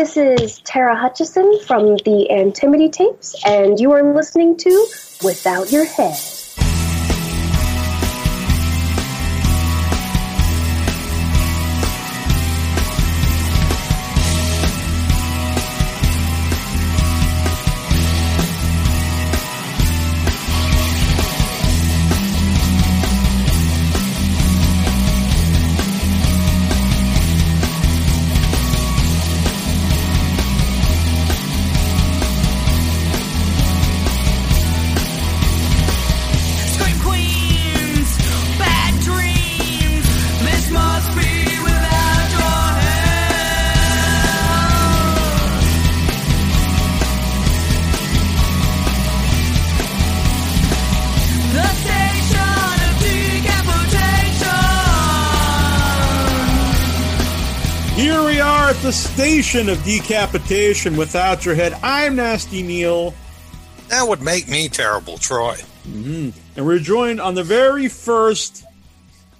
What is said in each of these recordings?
This is Tara Hutchison from the Antimony Tapes, and you are listening to Without Your Head. Station of decapitation without your head. I'm Nasty Neil, That would make me terrible, Troy. Mm-hmm. and we're joined on the very first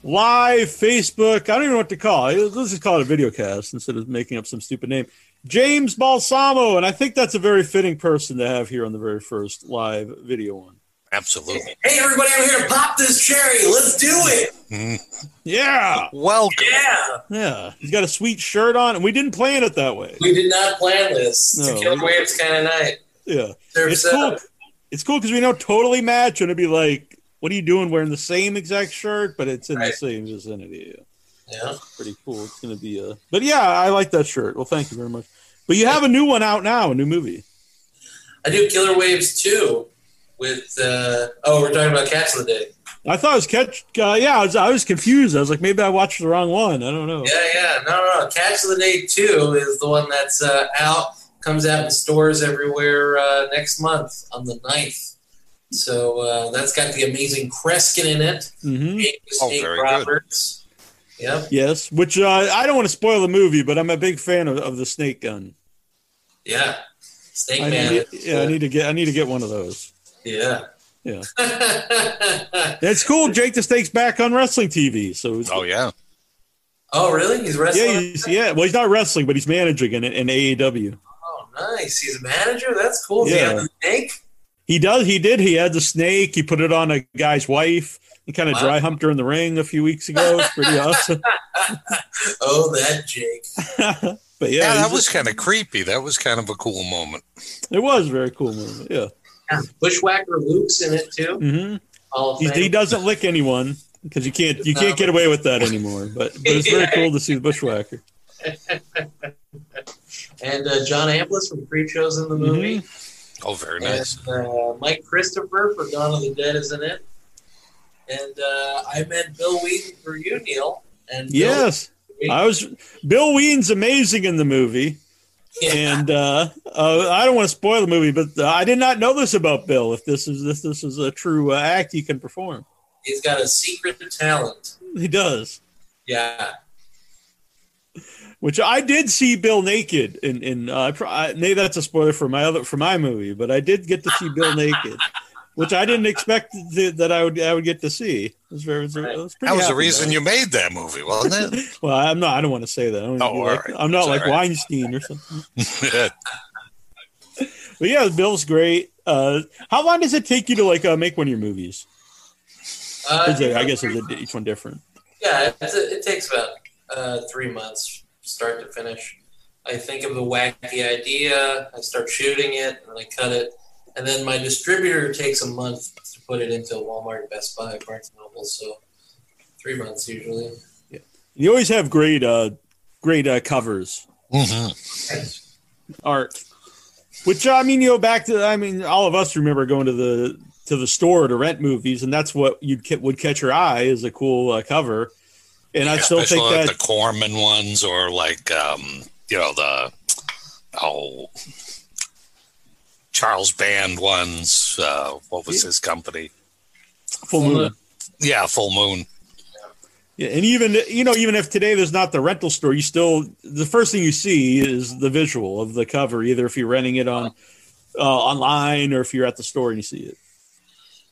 live Facebook. I don't even know what to call it. Let's just call it a video cast instead of making up some stupid name. James Balsamo, and I think that's a very fitting person to have here on the very first live video one. Absolutely. Hey, everybody, I'm here to pop this cherry. Let's do it. Yeah, Welcome. Yeah. yeah. He's got a sweet shirt on, and we didn't plan it that way. We did not plan this. It's a killer waves kind of night. Yeah, There's, it's cool. uh, It's cool because we know totally match, and it'd be like, "What are you doing wearing the same exact shirt, but it's in the same vicinity?" Yeah. yeah. pretty cool. It's gonna be a, but yeah, I like that shirt. Well, thank you very much. But you have a new one out now, a new movie. I do Killer Waves 2 with, uh, oh, we're talking about Cats of the Day. I thought it was catch. Uh, yeah, I was, I was confused. I was like, maybe I watched the wrong one. I don't know. Yeah, yeah. No, no, no. Cats of the Day 2 is the one that's uh, out, comes out in stores everywhere uh, next month on the 9th. So uh, that's got the amazing Kreskin in it. hmm James Oh, Snake very good. Roberts. Yep. Yes, which uh, I don't want to spoil the movie, but I'm a big fan of, of the snake gun. Yeah. Snake I Man. need, yeah, I uh, need to get. I need to get one of those. Yeah. Yeah. It's cool. Jake the Snake's back on wrestling TV. So Oh, yeah. Oh, really? He's wrestling? yeah, he's, yeah. Well, he's not wrestling, but he's managing in, in AEW. Oh, nice. He's a manager? That's cool. Does Yeah. he have the snake? He does. He did. He had the snake. He put it on a guy's wife. He kind of Wow. dry humped her in the ring a few weeks ago. It's pretty awesome. Oh, that Jake. but yeah, Yeah, that was kind of creepy. That was kind of a cool moment. It was a very cool movie. Yeah. Yeah. Bushwhacker Luke's in it, too. hmm Hall He, he doesn't lick anyone because you can't you can't get away with that anymore. But but it's very cool to see the bushwhacker. And uh, John Amplas from Creepshows in the movie. Oh, very nice. And uh, Mike Christopher for Dawn of the Dead is in it. And uh, I met Bill Wheaton for you, Neil. And Bill- Yes, I was. Bill Ween's amazing in the movie, Yeah. and uh, uh, I don't want to spoil the movie, but uh, I did not know this about Bill. If this is this this is a true uh, act he can perform, he's got a secret talent. he does. Yeah. Which I did see Bill naked in in uh, I, maybe that's a spoiler for my other for my movie, but I did get to see Bill naked, which I didn't expect to, that I would I would get to see. It was very, it was, I That was the reason about you made that movie, wasn't it. Well, I'm not. I don't want to say that. I don't Oh, wanna be all like, right. I'm not like all right. Weinstein or something. But yeah, Bill's great. Uh, how long does it take you to like uh, make one of your movies? Uh, it- I guess it's each one different. Yeah, it's a, it takes about uh, three months, start to finish. I think of a wacky idea, I start shooting it, and I cut it, and then my distributor takes a month to put it into Walmart, Best Buy, Barnes and Noble. So three months usually. Yeah, You always have great, uh, great uh, covers Mhm. art. Which I mean, you know, back to I mean, all of us remember going to the to the store to rent movies, and that's what you'd ca- would catch your eye is a cool uh, cover. And I still think like that the Corman ones or like, um, you know, the, oh, Charles Band ones. Uh, what was his company? full moon. Yeah, Full Moon. Yeah, and even you know, even if today there's not the rental store, you still the first thing you see is the visual of the cover, either if you're renting it on uh, online or if you're at the store and you see it.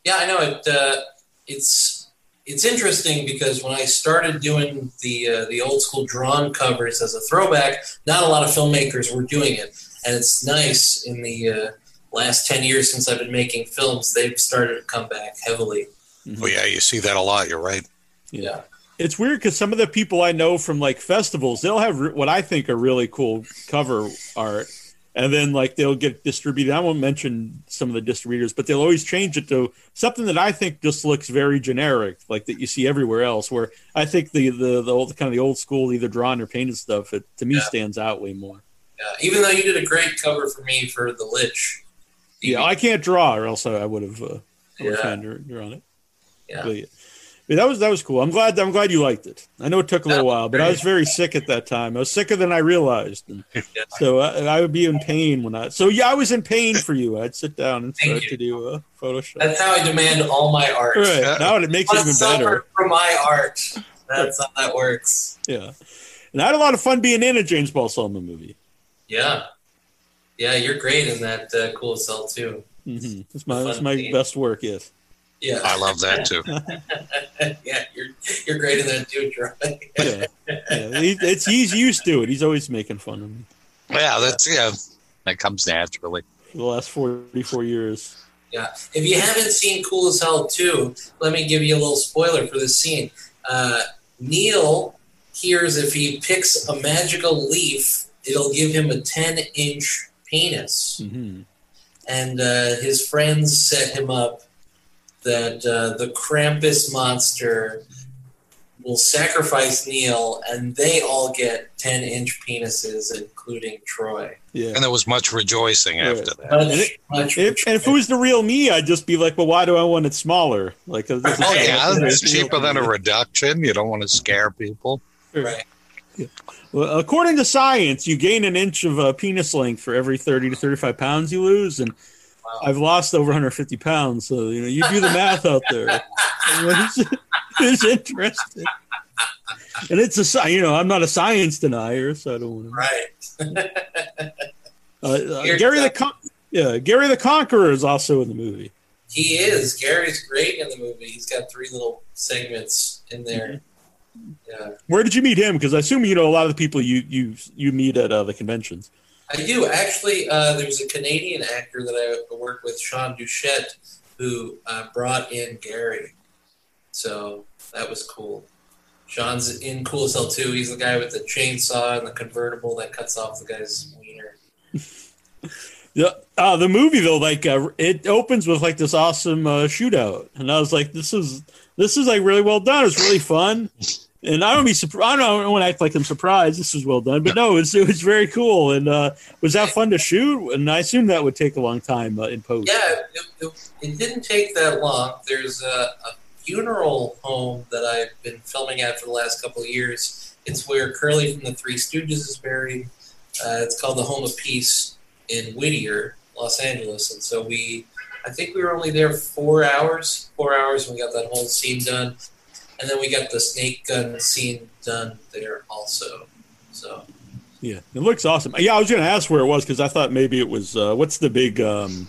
Yeah, I know it. Uh, it's it's interesting because when I started doing the uh, the old school drawn covers as a throwback, not a lot of filmmakers were doing it, and it's nice in the uh, last ten years since I've been making films, they've started to come back heavily. Oh yeah, you see that a lot. You're right. Yeah, It's weird because some of the people I know from like festivals, they'll have re- what I think are really cool cover art, and then like they'll get distributed. I won't mention some of the distributors, but they'll always change it to something that I think just looks very generic, like that you see everywhere else. Where I think the the, the old kind of the old school, either drawn or painted stuff, it to me Yeah. stands out way more. yeah. Even though you did a great cover for me for the Lich. Yeah, I can't draw, or else I would have uh, Yeah. yeah. drawn it. Yeah. But, yeah. But that was that was cool. I'm glad I'm glad you liked it. I know it took a little while, but I was very sick at that time. I was sicker than I realized, and so I, I would be in pain when I. So yeah, I was in pain for you. I'd sit down and start to do a Photoshop. That's how I demand all my art. Right now, it makes it even better. for my art. That's how that works. Yeah, and I had a lot of fun being in a James Balsamo movie. Yeah, yeah. You're great in that uh, Cool as Hell too. hmm It's my it's Fun my scene. best work. Yes. Yeah, I love that too. yeah. You're you're great in that too, Troy. Yeah, yeah. He, it's he's used to it. He's always making fun of me Yeah, that's yeah. That comes naturally. for the last forty four years. Yeah. If you haven't seen Cool as Hell 2, let me give you a little spoiler for this scene. Uh, Neil hears if he picks a magical leaf, it'll give him a 10 inch penis. hmm And uh, his friends set him up that uh, the Krampus monster will sacrifice Neil, and they all get 10 inch penises, including Troy. Yeah. And there was much rejoicing Right. after that. Much, And it- much If, and if it was the real me, I'd just be like, "Well, why do I want it smaller?" Like, this is- Oh yeah, it's cheaper than a reduction. You don't want to scare people. Right. Well, according to science, you gain an inch of uh, penis length for every thirty to thirty-five pounds you lose, and Wow. I've lost over 150 pounds. So you know, you do the math out there. It's, it's interesting, and it's a you know, I'm not a science denier, so I don't want to. Right. Uh, uh, Gary the. Con- yeah, Gary the Conqueror is also in the movie. He is. Gary's great in the movie. He's got three little segments in there. Yeah, Where did you meet him? Because I assume you know a lot of the people you you you meet at uh, the conventions. I do actually. Uh, there's a Canadian actor that I work with, Sean Duchette, who uh, brought in Gary. So that was cool. Sean's in Cool as Hell too. He's the guy with the chainsaw and the convertible that cuts off the guy's wiener. Yeah, uh, the movie though, like uh, it opens with like this awesome uh, shootout, and I was like, "This is this is like really well done. It's really fun." And I don't be surprised. I don't want to act like I'm surprised. This was well done, but no, it was, it was very cool. And uh, was that fun to shoot? And I assume that would take a long time uh, in post. Yeah, it, it, it didn't take that long. There's a, a funeral home that I've been filming at for the last couple of years. It's where Curly from the Three Stooges is buried. Uh, it's called the Home of Peace in Whittier, Los Angeles. And so we, I think we were only there four hours, four hours, and we got that whole scene done. And then we got the snake gun scene done there also. So Yeah, it looks awesome. Yeah, I was going to ask where it was because I thought maybe it was uh, what's the big. Um,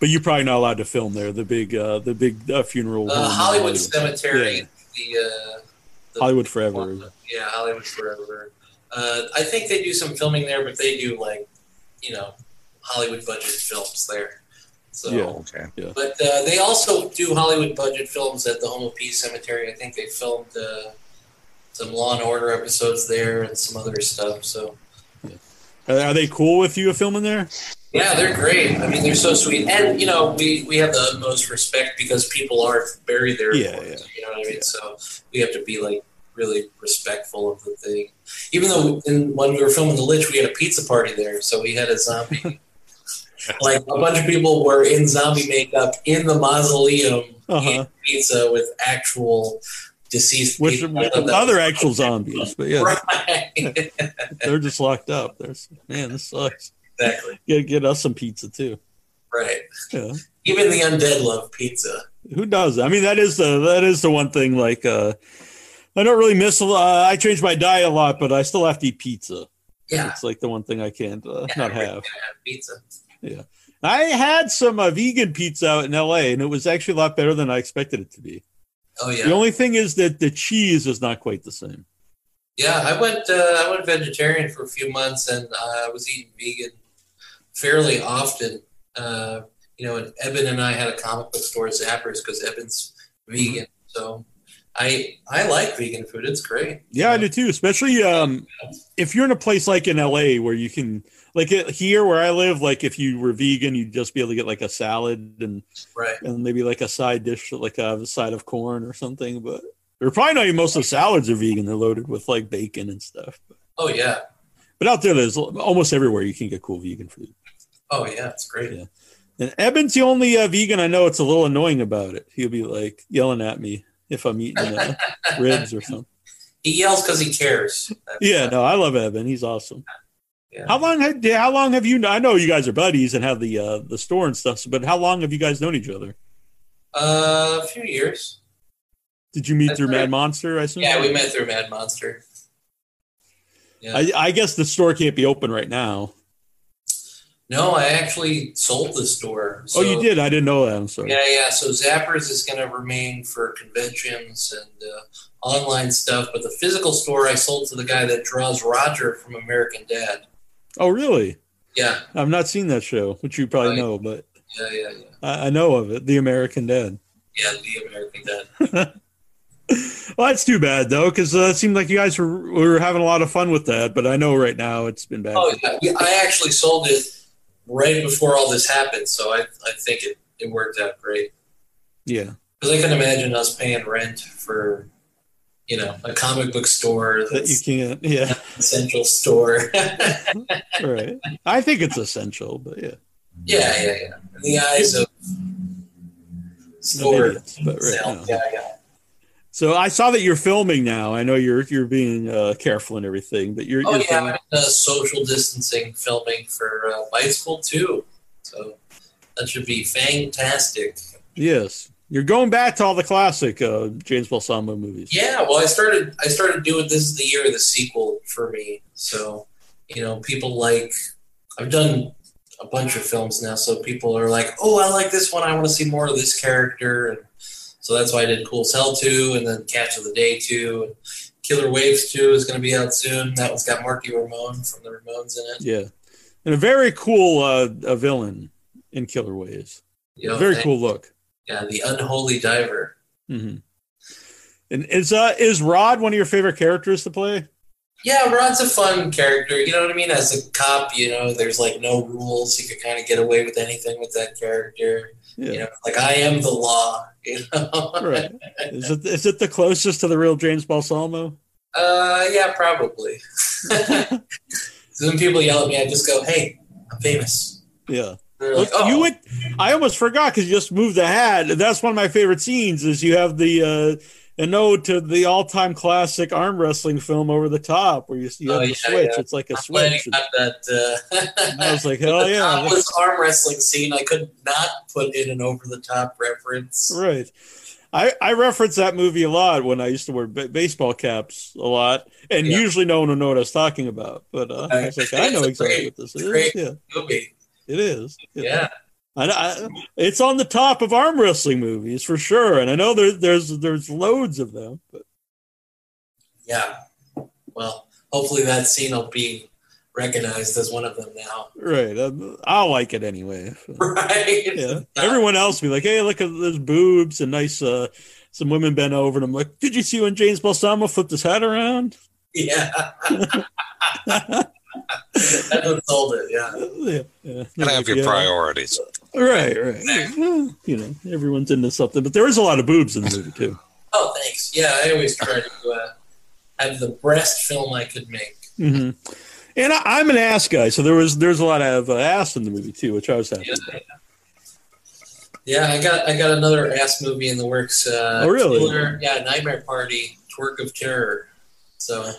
but you're probably not allowed to film there. The big, uh, the big uh, funeral. uh, in Hollywood Cemetery, Yeah. the, uh, the Hollywood Forever. Yeah, Hollywood Forever. Uh, I think they do some filming there, but they do like, you know, Hollywood budget films there. So, Yeah. Okay. Yeah. but uh, they also do Hollywood budget films at the Home of Peace Cemetery. I think they filmed uh, some Law and Order episodes there and some other stuff. So, Are, are they cool with you filming there? yeah, they're great. I mean, they're so sweet, and you know, we we have the utmost respect because people are buried there. Yeah, yeah. You know what I mean? So we have to be like really respectful of the thing. Even though in, when we were filming The Lich, we had a pizza party there, so we had a zombie. like a bunch of people were in zombie makeup in the mausoleum Uh-huh. eating pizza with actual deceased Which people. I thought that other actual zombies? But yeah, Right. they're just locked up. There's man, this sucks. exactly. Get get us some pizza too. Right. Yeah. Even the undead love pizza. Who does? I mean, that is the that is the one thing. Like, uh, I don't really miss. a lot. I change my diet a lot, but I still have to eat pizza. Yeah. It's like the one thing I can't uh, Yeah, not have. have pizza. I had some uh, vegan pizza out in L.A. and it was actually a lot better than I expected it to be. Oh yeah. The only thing is that the cheese is not quite the same. Yeah, I went. Uh, I went vegetarian for a few months, and uh, I was eating vegan fairly often. Uh, you know, and Eben and I had a comic book store, at Zappers, because Eben's vegan. So I I like vegan food. It's great. Yeah, I do too. Especially um, if you're in a place like in LA where you can, like it- here where I live, like if you were vegan, you'd just be able to get like a salad and Right. and maybe like a side dish, like a side of corn or something. But they're probably not even most of the salads are vegan. They're loaded with like bacon and stuff. Oh yeah. But out there, there's almost everywhere you can get cool vegan food. Oh yeah. It's great. Yeah. And Eben's the only uh, vegan I know. It's a little annoying about it. He'll be like yelling at me if I'm eating uh, ribs or something. He yells because he cares. That's- Yeah, no, I love Eben. He's awesome. Yeah. How long had how long have you? I know you guys are buddies and have the uh, the store and stuff. But how long have you guys known each other? Uh, a few years. Did you meet That's through right. Mad Monster? I assume. Yeah, we met through Mad Monster. Yeah. I, I guess the store can't be open right now. no, I actually sold the store. oh, you did. I didn't know that. I'm sorry. Yeah, yeah. So Zappers is going to remain for conventions and uh, online stuff, but the physical store I sold to the guy that draws Roger from American Dad. Oh, really? Yeah, I've not seen that show, which you probably Right. know, but yeah, yeah, yeah. I, I know of it. The American Dad. Yeah, the American Dad. Well, that's too bad though, because uh, it seemed like you guys were were having a lot of fun with that. But I know right now it's been bad. Oh, yeah. yeah, I actually sold it right before all this happened, so I, I think it, it worked out great. Yeah, Because I can imagine us paying rent for, you know, a comic book store that you can't. Yeah, essential store. right. I think it's essential, but yeah, Yeah, yeah, yeah. In the eyes of store idiots, but right. no. Yeah, yeah. So I saw that you're filming now. I know you're you're being uh, careful and everything, but you're, Oh you're yeah, filming- I'm in, uh, social distancing filming for uh, School too. So that should be fantastic. yes, you're going back to all the classic uh, James Balsamo movies. Yeah, well, I started. I started doing this is the year of the sequel for me. So you know, people like I've done a bunch of films now, so people are like, "Oh, I like this one. I want to see more of this character." And so that's why I did Cool as Hell two, and then Catch of the Day two, and Killer Waves two is going to be out soon. That one's got Marky Ramone from the Ramones in it. Yeah, and a very cool uh, a villain in Killer Waves. You know, very cool look. Yeah, the Unholy Diver. hmm And is uh is Rod one of your favorite characters to play? Yeah, Rod's a fun character. You know what I mean? As a cop, you know, there's like no rules. You can kind of get away with anything with that character. Yeah, You know, like I am the law. You know? right. Is it is it the closest to the real James Balsamo? Uh, yeah, probably. so when people yell at me, I just go, "Hey, I'm famous." Yeah. Like, "Oh, You would. I almost forgot because you just moved the hat. That's one of my favorite scenes. Is you have the uh, an ode to the all-time classic arm wrestling film Over the Top, where you, you have Oh, the yeah, switch. yeah. It's like a I'm switch. got that." Uh, I was like, hell yeah. topless arm wrestling scene. I could not put in an over the top reference. Right. I, I reference that movie a lot when I used to wear ba- baseball caps a lot, and Yeah. usually no one would know what I was talking about. But uh, I was like, I know exactly what this is. great Yeah, Movie. It is. Yeah. I, I, it's on the top of arm wrestling movies for sure, and I know there, there's there's loads of them. But Yeah. Well, hopefully that scene will be recognized as one of them now. right, um, I'll like it anyway. Right? Yeah, everyone else be like, hey, look at those boobs and nice. Uh, some women bent over, and I'm like, did you see when James Balsamo flipped his hat around? Yeah. That's what sold it, yeah. yeah, yeah. Gotta have your Yeah. priorities. Right, right. Well, you know, everyone's into something, but there is a lot of boobs in the movie too. Oh, thanks. Yeah, I always try to uh, have the best film I could make. hmm And I, I'm an ass guy, so there was there's a lot of uh, ass in the movie too, which I was happy. Yeah. about. Yeah, I got I got another ass movie in the works. Uh, Oh, really? Killer- yeah, Nightmare Party, Twerk of Terror. So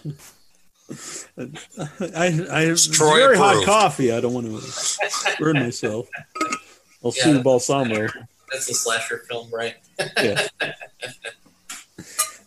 I I have Troy very hot coffee. I don't want to burn myself. I'll Yeah. sue Balsamo. that's a slasher film, right? Yeah.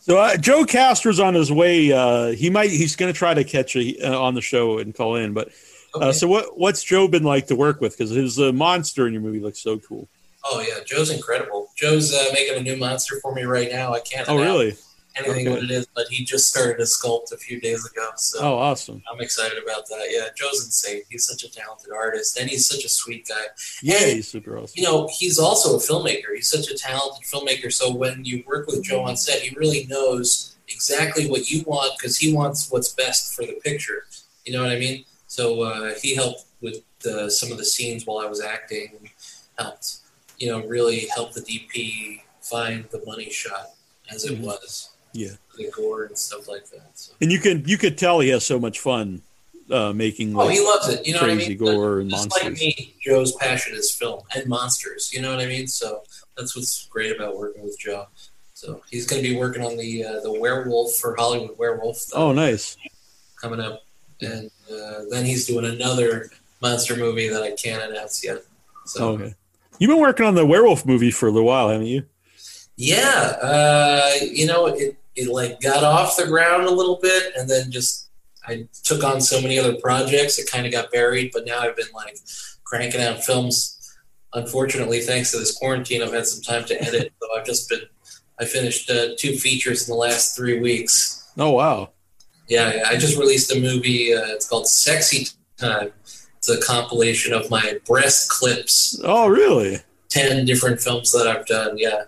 So uh, Joe Castro's on his way. Uh, he might. He's going to try to catch a, uh, on the show and call in. But uh, Okay. so what? What's Joe been like to work with? Because his uh, monster in your movie looks so cool. oh yeah, Joe's incredible. Joe's uh, making a new monster for me right now. I can't. Oh, announce really? Anything Okay. what it is, but he just started a sculpt a few days ago, so Oh, awesome. I'm excited about that. Yeah, Joe's insane. He's such a talented artist, and he's such a sweet guy. Yeah, And- he's super awesome. you know, he's also a filmmaker. He's such a talented filmmaker. So when you work with Joe on set, he really knows exactly what you want because he wants what's best for the picture. You know what I mean? So uh, he helped with uh, some of the scenes while I was acting. and Helped, you know, really help the DP find the money shot as it Mhm. was. Yeah. the gore and stuff like that. So. And you can you could tell he has so much fun uh, making Oh, he loves it. You know what I crazy mean? gore and Just monsters. like me, Joe's passion is film and monsters. You know what I mean? So that's what's great about working with Joe. So he's going to be working on the uh, the werewolf for Hollywood Werewolf oh, nice. coming up, and uh, then he's doing another monster movie that I can't announce yet. So Okay. You've been working on the werewolf movie for a little while, haven't you? yeah, uh, you know it it like got off the ground a little bit, and then just I took on so many other projects, it kind of got buried. But now I've been like cranking out films. Unfortunately, thanks to this quarantine, I've had some time to edit. So I've just been I finished uh, two features in the last three weeks. Oh, wow. Yeah, I just released a movie. Uh, it's called Sexy Time. It's a compilation of my breast clips Oh, really? ten different films that I've done. Yeah,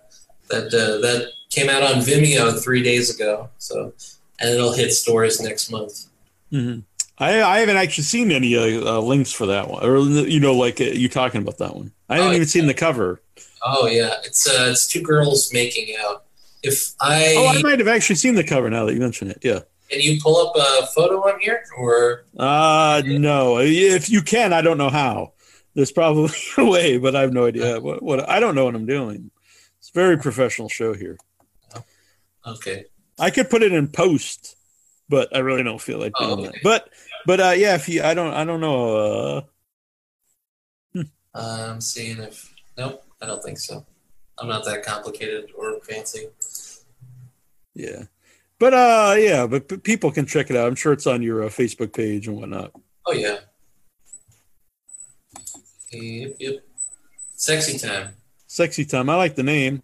that uh, that came out on Vimeo three days ago. So, and it'll hit stores next month. hmm I, I haven't actually seen any uh, uh, links for that one, or you know, like uh, you talking about that one. I haven't Oh, even yeah. seen the cover. Oh yeah, it's uh, it's two girls making out. If I, Oh, I might have actually seen the cover now that you mention it. Yeah. can you pull up a photo on here or Uh no. If you can, I don't know how. There's probably a way, but I have no idea. What, what I don't know what I'm doing. It's a very professional show here. Okay? I could put it in post, but I really don't feel like Oh, doing okay. that. But but uh yeah, if you I don't I don't know uh I'm seeing if nope, I don't think so. I'm not that complicated or fancy. yeah. But uh yeah, but p- people can check it out. I'm sure it's on your uh, Facebook page and whatnot. Oh yeah. Yep, yep. Sexy time. Sexy time. I like the name.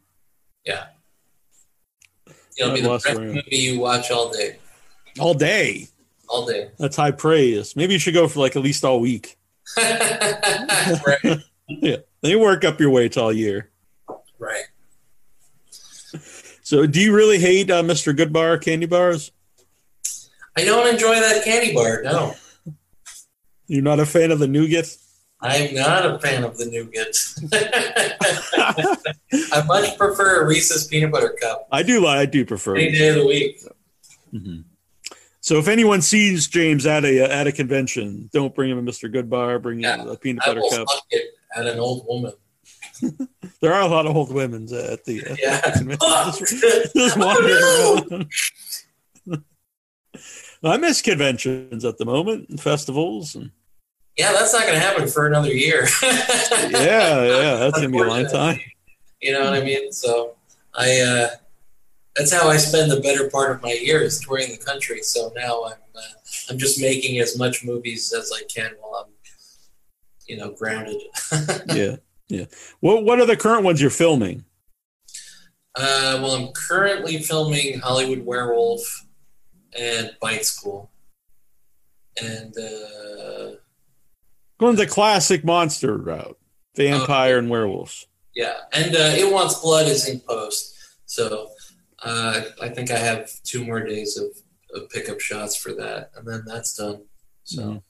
It'll be the best movie you watch all day. All day. All day. That's high praise. Maybe you should go for like at least all week. right. Yeah. Then you work up your to all year. Right. So, do you really hate uh, Mr. Goodbar candy bars? I don't enjoy that candy bar. No, You're not a fan of the nougat? I'm not a fan of the nougat. I much prefer a Reese's peanut butter cup I do. I do prefer. any day of the week. Mhm. So, if anyone sees James at a at a convention, don't bring him a Mr. Goodbar. Bring him Yeah, a peanut butter cup. at an old woman. There are a lot of old women at the uh, Yeah. convention. just, just wandering around. I miss conventions at the moment and festivals. And, Yeah, that's not going to happen for another year. yeah, yeah, that's gonna be a long time. You know what I mean? So I uh, that's how I spend the better part of my years touring the country. So now I'm uh, I'm just making as much movies as I can while I'm you know grounded. Yeah, yeah. What What are the current ones you're filming? Uh, well, I'm currently filming Hollywood Werewolf and Bite School, and uh, Going the classic monster route, vampire and werewolves. yeah, and uh, It Wants Blood is in post. So uh, I think I have two more days of, of pickup shots for that, and then that's done. So. Mhm.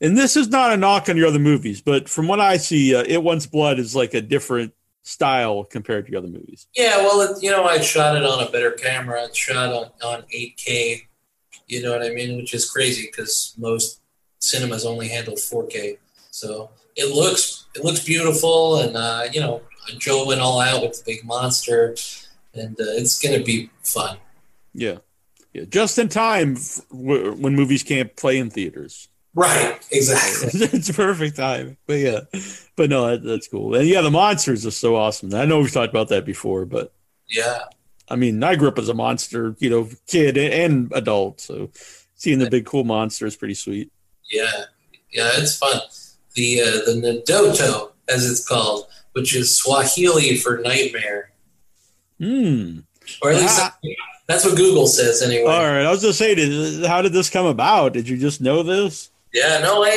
And this is not a knock on your other movies, but from what I see, uh, It Wants Blood is like a different style compared to your other movies. Yeah, well, it, you know, I shot it on a better camera. It's shot on, on 8K. You know what I mean? Which is crazy because most cinemas only handle 4K. So it looks it looks beautiful, and uh, you know, Joe went all out with the big monster, and uh, it's gonna be fun. Yeah, yeah, just in time when movies can't play in theaters. Right? Exactly. it's perfect time. But yeah, but no, that, that's cool. And yeah, the monsters are so awesome. I know we've talked about that before, but Yeah. I mean, I grew up as a monster, you know, kid and adult. So seeing the big cool monster is pretty sweet. Yeah, yeah, it's fun. The uh, the Nadoto, as it's called, which is Swahili for nightmare, Hmm. or at least Ah. that's what Google says anyway. All right. I was just saying, how did this come about? Did you just know this? Yeah, no, I.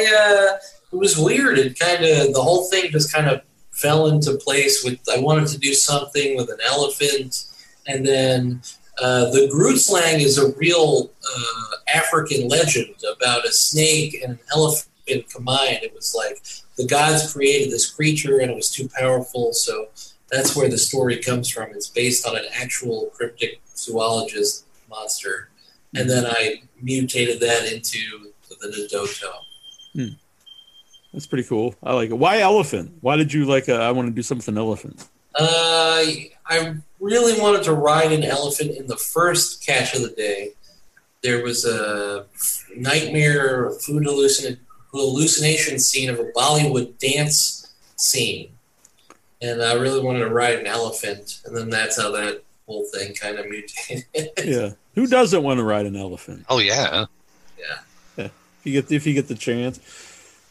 Uh, it was weird. It kind of the whole thing just kind of fell into place. With I wanted to do something with an elephant, and then uh, the Grootslang is a real uh, African legend about a snake and an elephant combined. It was like the gods created this creature, and it was too powerful. So that's where the story comes from. It's based on an actual cryptic zoologist monster, and then I mutated that into the Nadoto. That's pretty cool. I like it. Why elephant? Why did you like? Uh, I want to do something with an elephant. Uh, I really wanted to ride an elephant in the first catch of the day. There was a nightmare food hallucin- hallucination scene of a Bollywood dance scene. And I really wanted to ride an elephant. And then that's how that whole thing kind of mutated. Yeah. Who doesn't want to ride an elephant? Oh yeah. Yeah. If you get if you get the chance.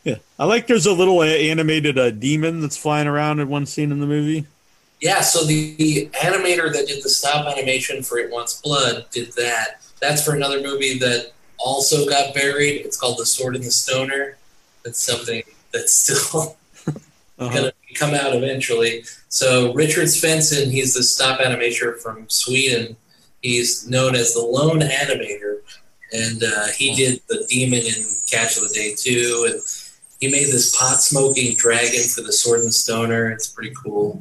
Yeah. I like. There's a little animated uh, demon that's flying around in one scene in the movie. Yeah, so the, the animator that did the stop animation for It Wants Blood did that. That's for another movie that also got buried. It's called The Sword and the Stoner. It's something that's still Uh-huh. going to come out eventually. So Richard Svensson, he's the stop animator from Sweden. He's known as the lone animator, and uh, he did the demon in Catch of the Day too. And he made this pot smoking dragon for the Sword and the Stoner. It's pretty cool.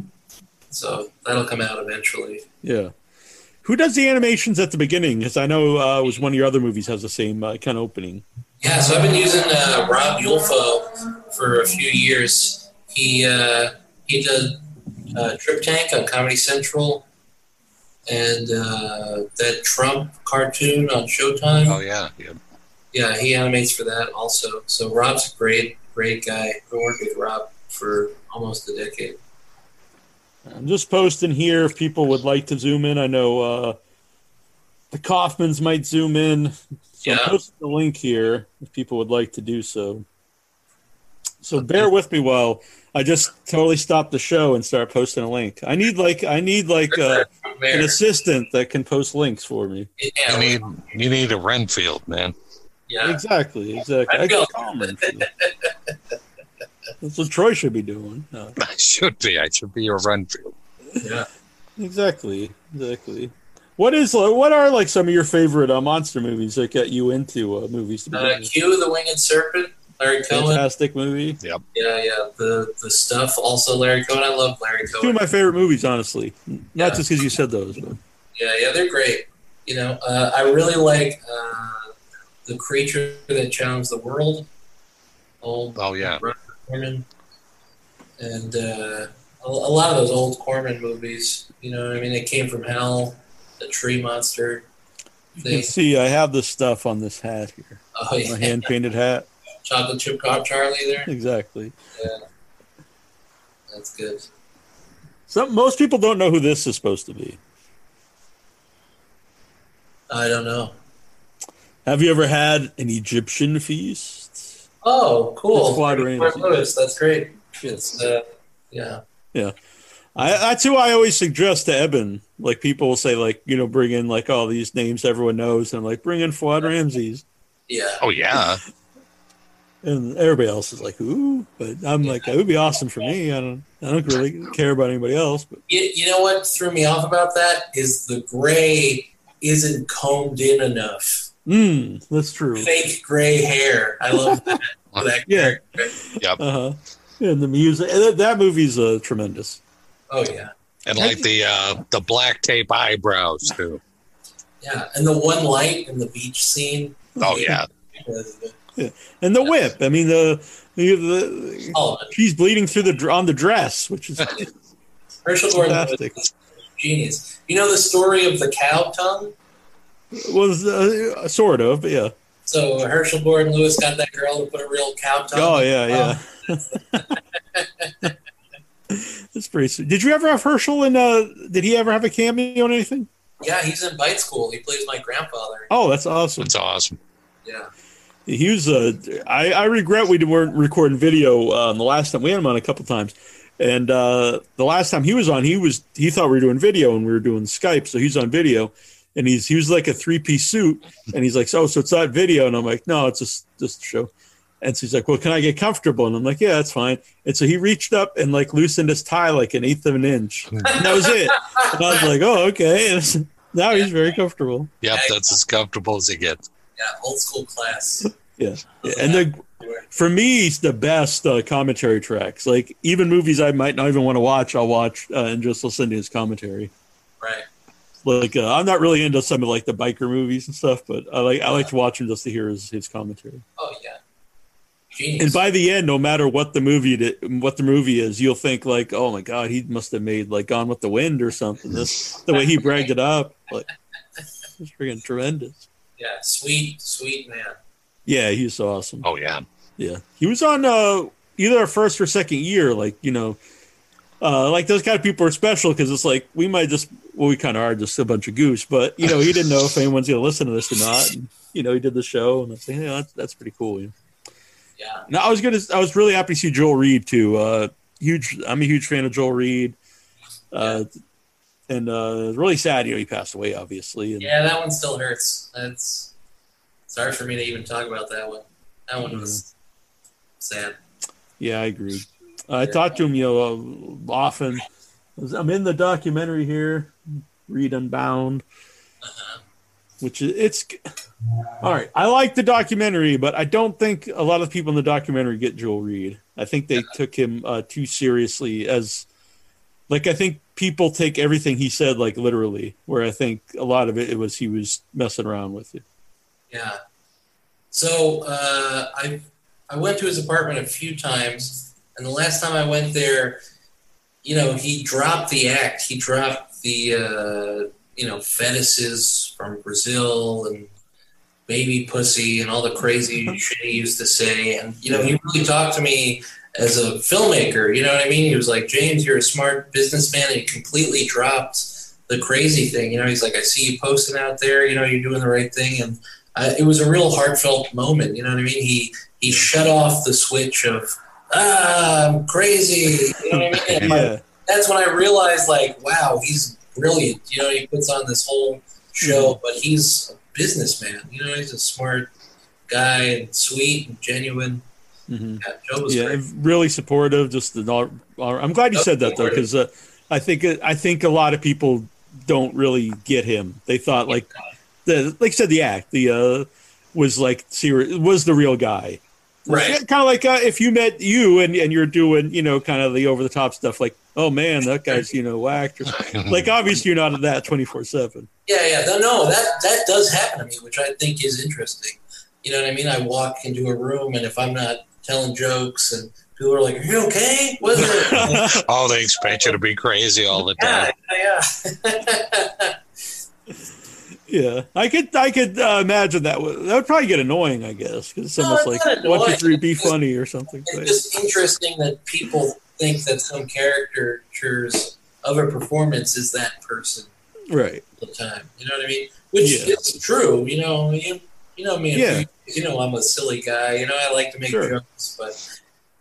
So that'll come out eventually. Yeah. Who does the animations at the beginning? Because I know uh, it was one of your other movies has the same uh, kind of opening. Yeah, so I've been using uh, Rob Yulfo for a few years. He uh, he did uh, TripTank on Comedy Central, and uh, that Trump cartoon on Showtime. Oh yeah. yeah. Yeah, he animates for that also. So Rob's a great, great guy. I've been working with Rob for almost a decade. I'm just posting here if people would like to zoom in. I know uh, the Kaufmans might zoom in. So Yeah. I'm posting the link here if people would like to do so. So bear with me while I just totally stop the show and start posting a link. I need like I need like uh, an assistant that can post links for me. You Yeah, need you need a Renfield, man. yeah. Exactly, exactly. I I can feel- Renfield. That's what Troy should be doing. Uh, I should be. I should be a Renfield. yeah. Exactly. Exactly. What is uh, what are like some of your favorite uh, monster movies that get you into uh, movies? To begin Uh. Q, the Winged Serpent, Larry Cohen. Fantastic movie. Yeah, yeah. The the stuff, also Larry Cohen. I love Larry Cohen. Two of my favorite movies, honestly. Not Yeah. just because you said those, but Yeah, yeah, they're great. You know, uh, I really like uh, the creature that challenged the world. Old Oh yeah. Corman, and uh, a, a lot of those old Corman movies. You know, I mean, it came from hell. The tree monster. you can see I have this stuff on this hat here. Oh yeah. My hand painted hat. chocolate chip cop Charlie. There, Exactly. Yeah, that's good. Some most people don't know who this is supposed to be. I don't know. Have you ever had an Egyptian feast? Oh, cool. It's Claude Rains. Lewis, That's great. It's uh, yeah. I, that's who I always suggest to Eben. Like people will say, like you know, bring in like all these names everyone knows, and I'm like, bring in Fuad Ramses, Yeah. Oh yeah. and everybody else is like, who? But I'm like, it would be awesome for me. I don't, I don't really care about anybody else. But You, you know what threw me off about that is the gray isn't combed in enough. Mm, that's true. Fake gray hair. I love that. for that Yeah. character. Uh huh. And the music. That, that movie's uh, tremendous. Oh yeah. And like the uh the black tape eyebrows too. Yeah. And the one light in the beach scene. Oh yeah. was- And the whip. I mean, the the, the All she's bleeding through the on the dress, which is Herschell Gordon fantastic. was genius. You know the story of the cow tongue? Was uh, sort of, but yeah. So Herschell Gordon Lewis got that girl to put a real cow tongue. Oh yeah, yeah. That's pretty sweet. Did you ever have Herschell in? Uh, did he ever have a cameo on anything? Yeah, he's in Bite School. He plays my grandfather. Oh, that's awesome. That's awesome. Yeah. He was. Uh, I, I regret we weren't recording video um, the last time. We had him on a couple times. And uh, the last time he was on, he was he thought we were doing video and we were doing Skype, so he's on video, and he's he was like a three piece suit, and he's like, so so it's not video, and I'm like, no, it's just just show. And so he's like, well, can I get comfortable? And I'm like, yeah, that's fine. And so he reached up and like loosened his tie like an eighth of an inch. And that was it. And I was like, oh, okay. And now he's very comfortable. Yep, that's as comfortable as he gets. Yeah, old school class. Yeah. Yeah, And the for me, he's the best uh, commentary tracks. Like even movies I might not even want to watch, I'll watch uh, and just listen to his commentary. Right. Like uh, I'm not really into some of like the biker movies and stuff, but I like I like to watch him just to hear his, his commentary. Oh yeah. Genius. And by the end, no matter what the movie di- what the movie is, you'll think like, oh my god, he must have made like Gone with the Wind or something. This the way he bragged it up, like it's freaking tremendous. yeah, sweet, sweet man. Yeah, he's so awesome. Oh yeah. Yeah, he was on uh, either our first or second year. Like you know, uh, like those kind of people are special because it's like we might just well, we kind of are just a bunch of goose, but you know, he didn't know if anyone's going to listen to this or not. And, you know, he did the show, and I was like, yeah, that's, that's pretty cool. Yeah. Yeah. Now I was gonna, I was really happy to see Joel Reed too. Uh, huge, I'm a huge fan of Joel Reed. Uh, and uh, really sad, you know, he passed away, obviously. And, Yeah, that one still hurts. It's it's hard for me to even talk about that one. That one was sad. Yeah, I agree. I talked to him, you know, uh, often. I'm in the documentary here, Read Unbound, Uh-huh. which is it's all right. I like the documentary, but I don't think a lot of people in the documentary get Joel Reed. I think they took him uh, too seriously as, like, I think people take everything he said like literally. Where I think a lot of it, it was he was messing around with it. Yeah. So uh, I I went to his apartment a few times, and the last time I went there, you know, he dropped the act. He dropped the uh, you know fetishes from Brazil and baby pussy and all the crazy shit he used to say. And you know, he really talked to me as a filmmaker. You know what I mean? He was like, James, you're a smart businessman, and he completely dropped the crazy thing. You know, he's like, I see you posting out there. You know, you're doing the right thing, and it was a real heartfelt moment. You know what I mean? He he shut off the switch of ah, I'm crazy. You know what I mean? And, like, that's when I realized, like, wow, he's brilliant. You know, he puts on this whole show, but he's a businessman. You know, he's a smart guy and sweet and genuine. hmm Yeah, Joe was yeah, great. really supportive. Just the. I'm glad you said that though, because uh, I think I think a lot of people don't really get him. They thought like the like I said the act the uh was like serious was the real guy. Right. Kind of like uh, if you met you and and you're doing you know kind of the over the top stuff like oh man that guy's you know whacked or like obviously you're not at that twenty four seven. Yeah, yeah. No, no, that that does happen to me, which I think is interesting. You know what I mean? I walk into a room, and if I'm not telling jokes, and people are like, "Are you okay?" What's it? Oh, they expect you to be crazy all the yeah, time. yeah. Yeah, I could I could uh, imagine that would that would probably get annoying. I guess because it's No, almost it's like one two three be funny or something. it's just interesting that people think that some caricatures of a performance is that person Right. all the time. You know what I mean? Which Yeah. is true. You know, you, you know me. Yeah. You know, I'm a silly guy. You know, I like to make Sure. jokes, but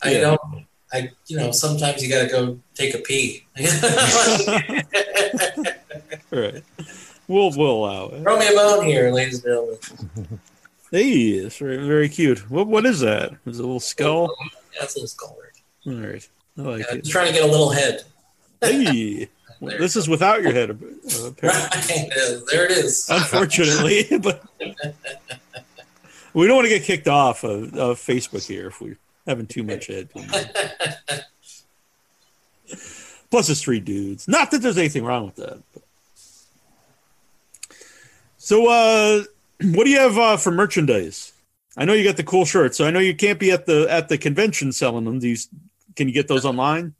I Yeah. don't. I, you know, sometimes you got to go take a pee. Right. We'll we'll allow it. Throw me a bone here, ladies and gentlemen. Hey, it's very, very cute. What what is that? Is it a little skull? That's a little skull. All right. I like Yeah, it. just trying to get a little head. Hey. This is without your head, uh, apparently. Right. there it is. unfortunately. but we don't want to get kicked off of, of Facebook here if we're having too much head. Plus, it's three dudes. Not that there's anything wrong with that. So, uh, what do you have uh, for merchandise? I know you got the cool shirts, so I know you can't be at the at the convention selling them. These can you get those online?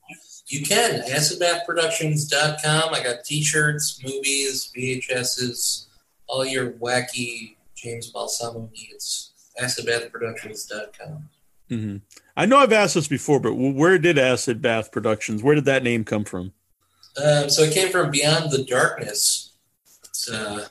You can. AcidBathProductions.com. I got t shirts, movies, VHSs, all your wacky James Balsamo needs. AcidBathProductions.com. hmm I know I've asked this before, but where did Acid Bath Productions? Where did that name come from? Um, so it came from Beyond the Darkness. It's a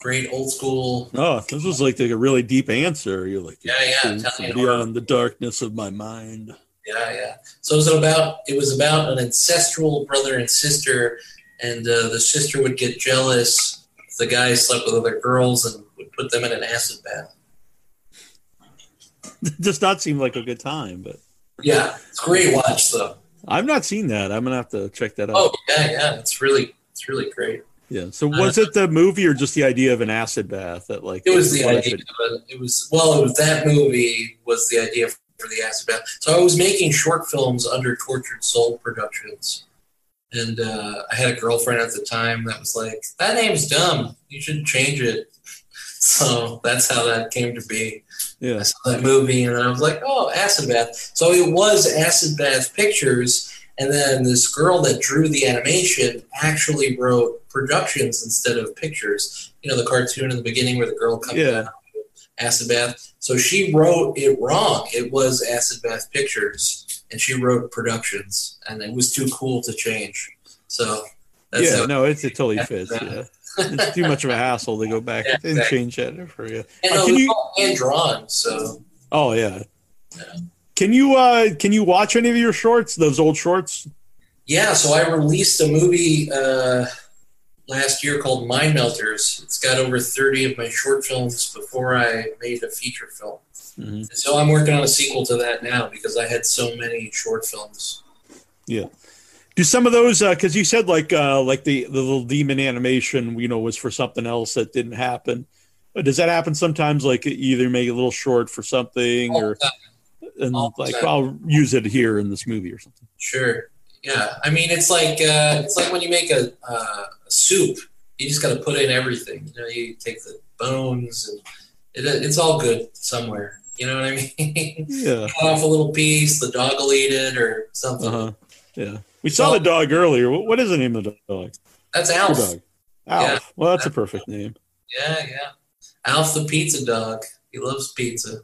great old school. Oh, this was like, a really deep answer. You're like, Yeah, yeah, "It's tell me beyond the darkness of my mind. Yeah, yeah. So it was about it was about an ancestral brother and sister, and uh, the sister would get jealous if the guy slept with other girls and would put them in an acid bath. Does not seem like a good time, but Yeah, it's a great watch though. I've not seen that. I'm gonna have to check that out. Oh yeah, yeah. It's really it's really great. Yeah. So was it the movie or just the idea of an acid bath that like It was the idea. had- Of it. it was well, it was that movie was the idea for the acid bath. So I was making short films under Tortured Soul Productions, and uh, I had a girlfriend at the time that was like, "That name's dumb. You should change it." So that's how that came to be. Yeah. I saw that movie, and then I was like, "Oh, acid bath." So it was acid bath pictures, and then this girl that drew the animation actually wrote productions instead of pictures. You know, the cartoon in the beginning where the girl comes Yeah. out acid bath. So she wrote it wrong. It was acid bath pictures, and she wrote productions, and it was too cool to change. So that's yeah, no, it's, it totally fits. Yeah. It's too much of a hassle to go back Yeah, and exactly. change that for you. and Uh, it can was you- all hand drawn. So Oh yeah. Yeah. Can you uh can you watch any of your shorts? Those old shorts? Yeah, so I released a movie uh, last year called Mind Melters. It's got over 30 of my short films before I made a feature film. Mhm. So I'm working on a sequel to that now because I had so many short films. Yeah. Do some of those because you said like uh like the the little demon animation you know was for something else that didn't happen. But does that happen sometimes? Like either make a little short for something All or. And like. I'll use it here in this movie or something. Sure. Yeah. I mean, it's like uh, it's like when you make a, uh, a soup. You just got to put in everything. You know, you take the bones and it, it's all good somewhere. You know what I mean? Yeah. Cut off a little piece. The dog will eat it or something. Uh huh. Yeah. We saw the dog earlier. What, what is the name of the dog? That's Your Alf. dog. Alf. Yeah. Well, that's a perfect name. Yeah, yeah. Alf the pizza dog. He loves pizza.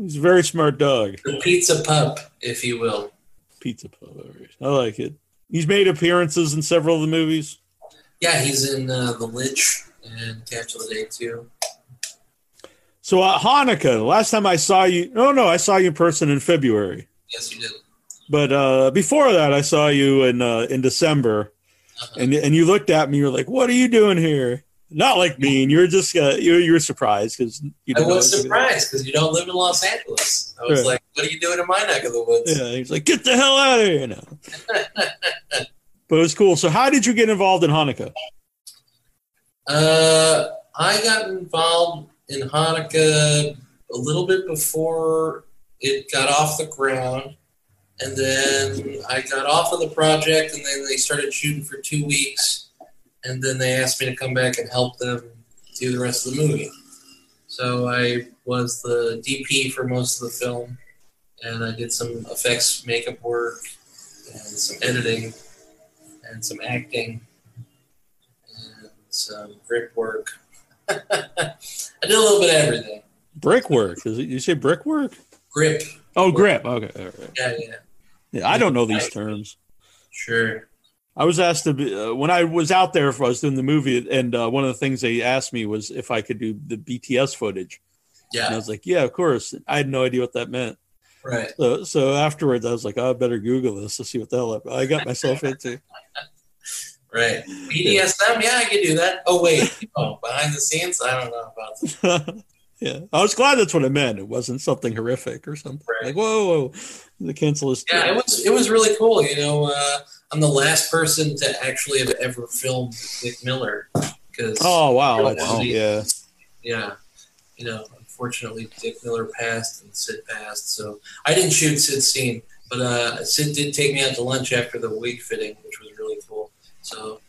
He's a very smart dog. The pizza pup, if you will. Pizza right. I like it. He's made appearances in several of the movies. Yeah, he's in uh, The Lich and Catch of the Day too. So uh, Hanukkah. The last time I saw you, oh no, I saw you in person in February. Yes, you did. But uh, before that, I saw you in uh, in December, Uh-huh. and and you looked at me. You're like, "What are you doing here?" Not like me. And you're just uh, you you were surprised because you I was I was surprised because you don't live in Los Angeles. I was Right. like, "What are you doing in my neck of the woods?" Yeah, he's like, "Get the hell out of here!" now. but it was cool. So, how did you get involved in Hanukkah? Uh, I got involved in Hanukkah a little bit before it got off the ground, and then I got off of the project, and then they started shooting for two weeks, and then they asked me to come back and help them do the rest of the movie. So I was the DP for most of the film, and I did some effects, makeup work, and some editing, and some acting and some grip work. I did a little bit of everything. Brickwork. Is it? You say brickwork? Grip, Oh, grip. Okay. right. yeah, yeah, Yeah, I don't know these terms. sure. I was asked to be, uh, when I was out there. If I was doing the movie, and uh, one of the things they asked me was if I could do the BTS footage, Yeah. and I was like, "Yeah, of course." I had no idea what that meant. right. So, so afterwards, I was like, oh, "I better Google this to see what the hell I I got myself into." Right. BDSM, yeah, I could do that. Oh, wait. Oh, behind the scenes? I don't know about that. yeah, I was glad that's what it meant. It wasn't something horrific or something Right. like, "Whoa, whoa!" The cancel is. Yeah, it was, it was really cool. You know, uh, I'm the last person to actually have ever filmed Dick Miller. Cause, Oh wow! Wow. That's- Yeah. yeah, you know, unfortunately, Dick Miller passed and Sid passed. So I didn't shoot Sid's scene, but uh, Sid did take me out to lunch after the wig fitting, which was really cool. So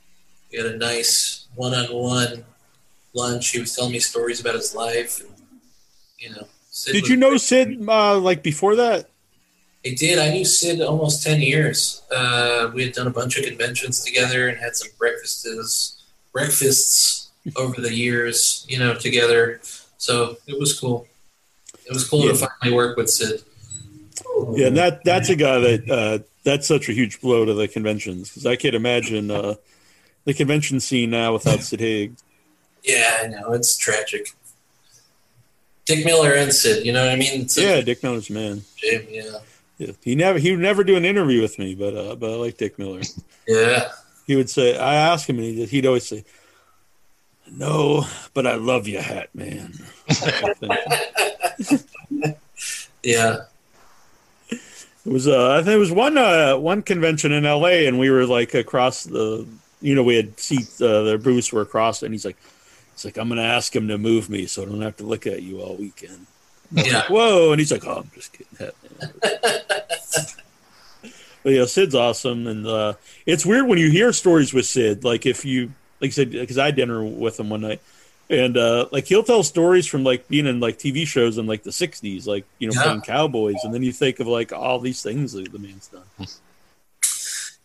we had a nice one-on-one lunch. He was telling me stories about his life, and you know. Sid Did you know great. Sid uh, like before that? I did. I knew Sid almost ten years. Uh, we had done a bunch of conventions together and had some breakfasts, breakfasts over the years, you know, together. So it was cool. It was cool Yeah. to finally work with Sid. Yeah, and that that's a guy that uh, that's such a huge blow to the conventions because I can't imagine uh, the convention scene now without Sid Haig. Yeah, I know it's tragic. Dick Miller and Sid, you know what I mean? Sid Yeah, Dick Miller's man. Jim, yeah. Yeah, he never he would never do an interview with me, but uh, but I like Dick Miller. Yeah. He would say, I asked him, and he'd, he'd always say, "No, but I love you, Hat Man." Yeah. It was uh, I think it was one uh, one convention in L.A. and we were like across the, you know, we had seats. Uh, their booths were across, and he's like, "It's like I'm gonna ask him to move me so I don't have to look at you all weekend." Yeah. Whoa! And he's like, "Oh, I'm just kidding." Hat Man." but yeah, Sid's awesome, and uh, it's weird when you hear stories with Sid. Like if you, like I said, because I had dinner with him one night, and uh, like he'll tell stories from like being in like TV shows in like the '60s, like you know Yeah. playing cowboys, and then you think of like all these things that the man's done.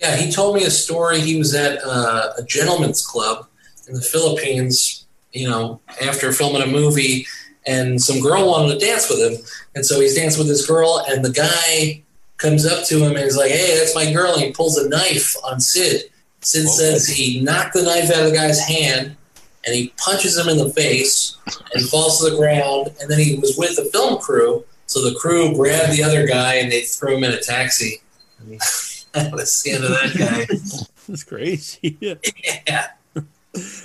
Yeah, he told me a story. He was at uh, a gentleman's club in the Philippines, you know, after filming a movie, and some girl wanted to dance with him. And so he's dancing with this girl, and the guy comes up to him and he's like, Hey, that's my girl. And he pulls a knife on Sid. Sid says he knocked the knife out of the guy's hand and he punches him in the face and falls to the ground. And then he was with the film crew. So the crew grabbed the other guy and they threw him in a taxi. And that was the end of that guy. That's crazy. yeah.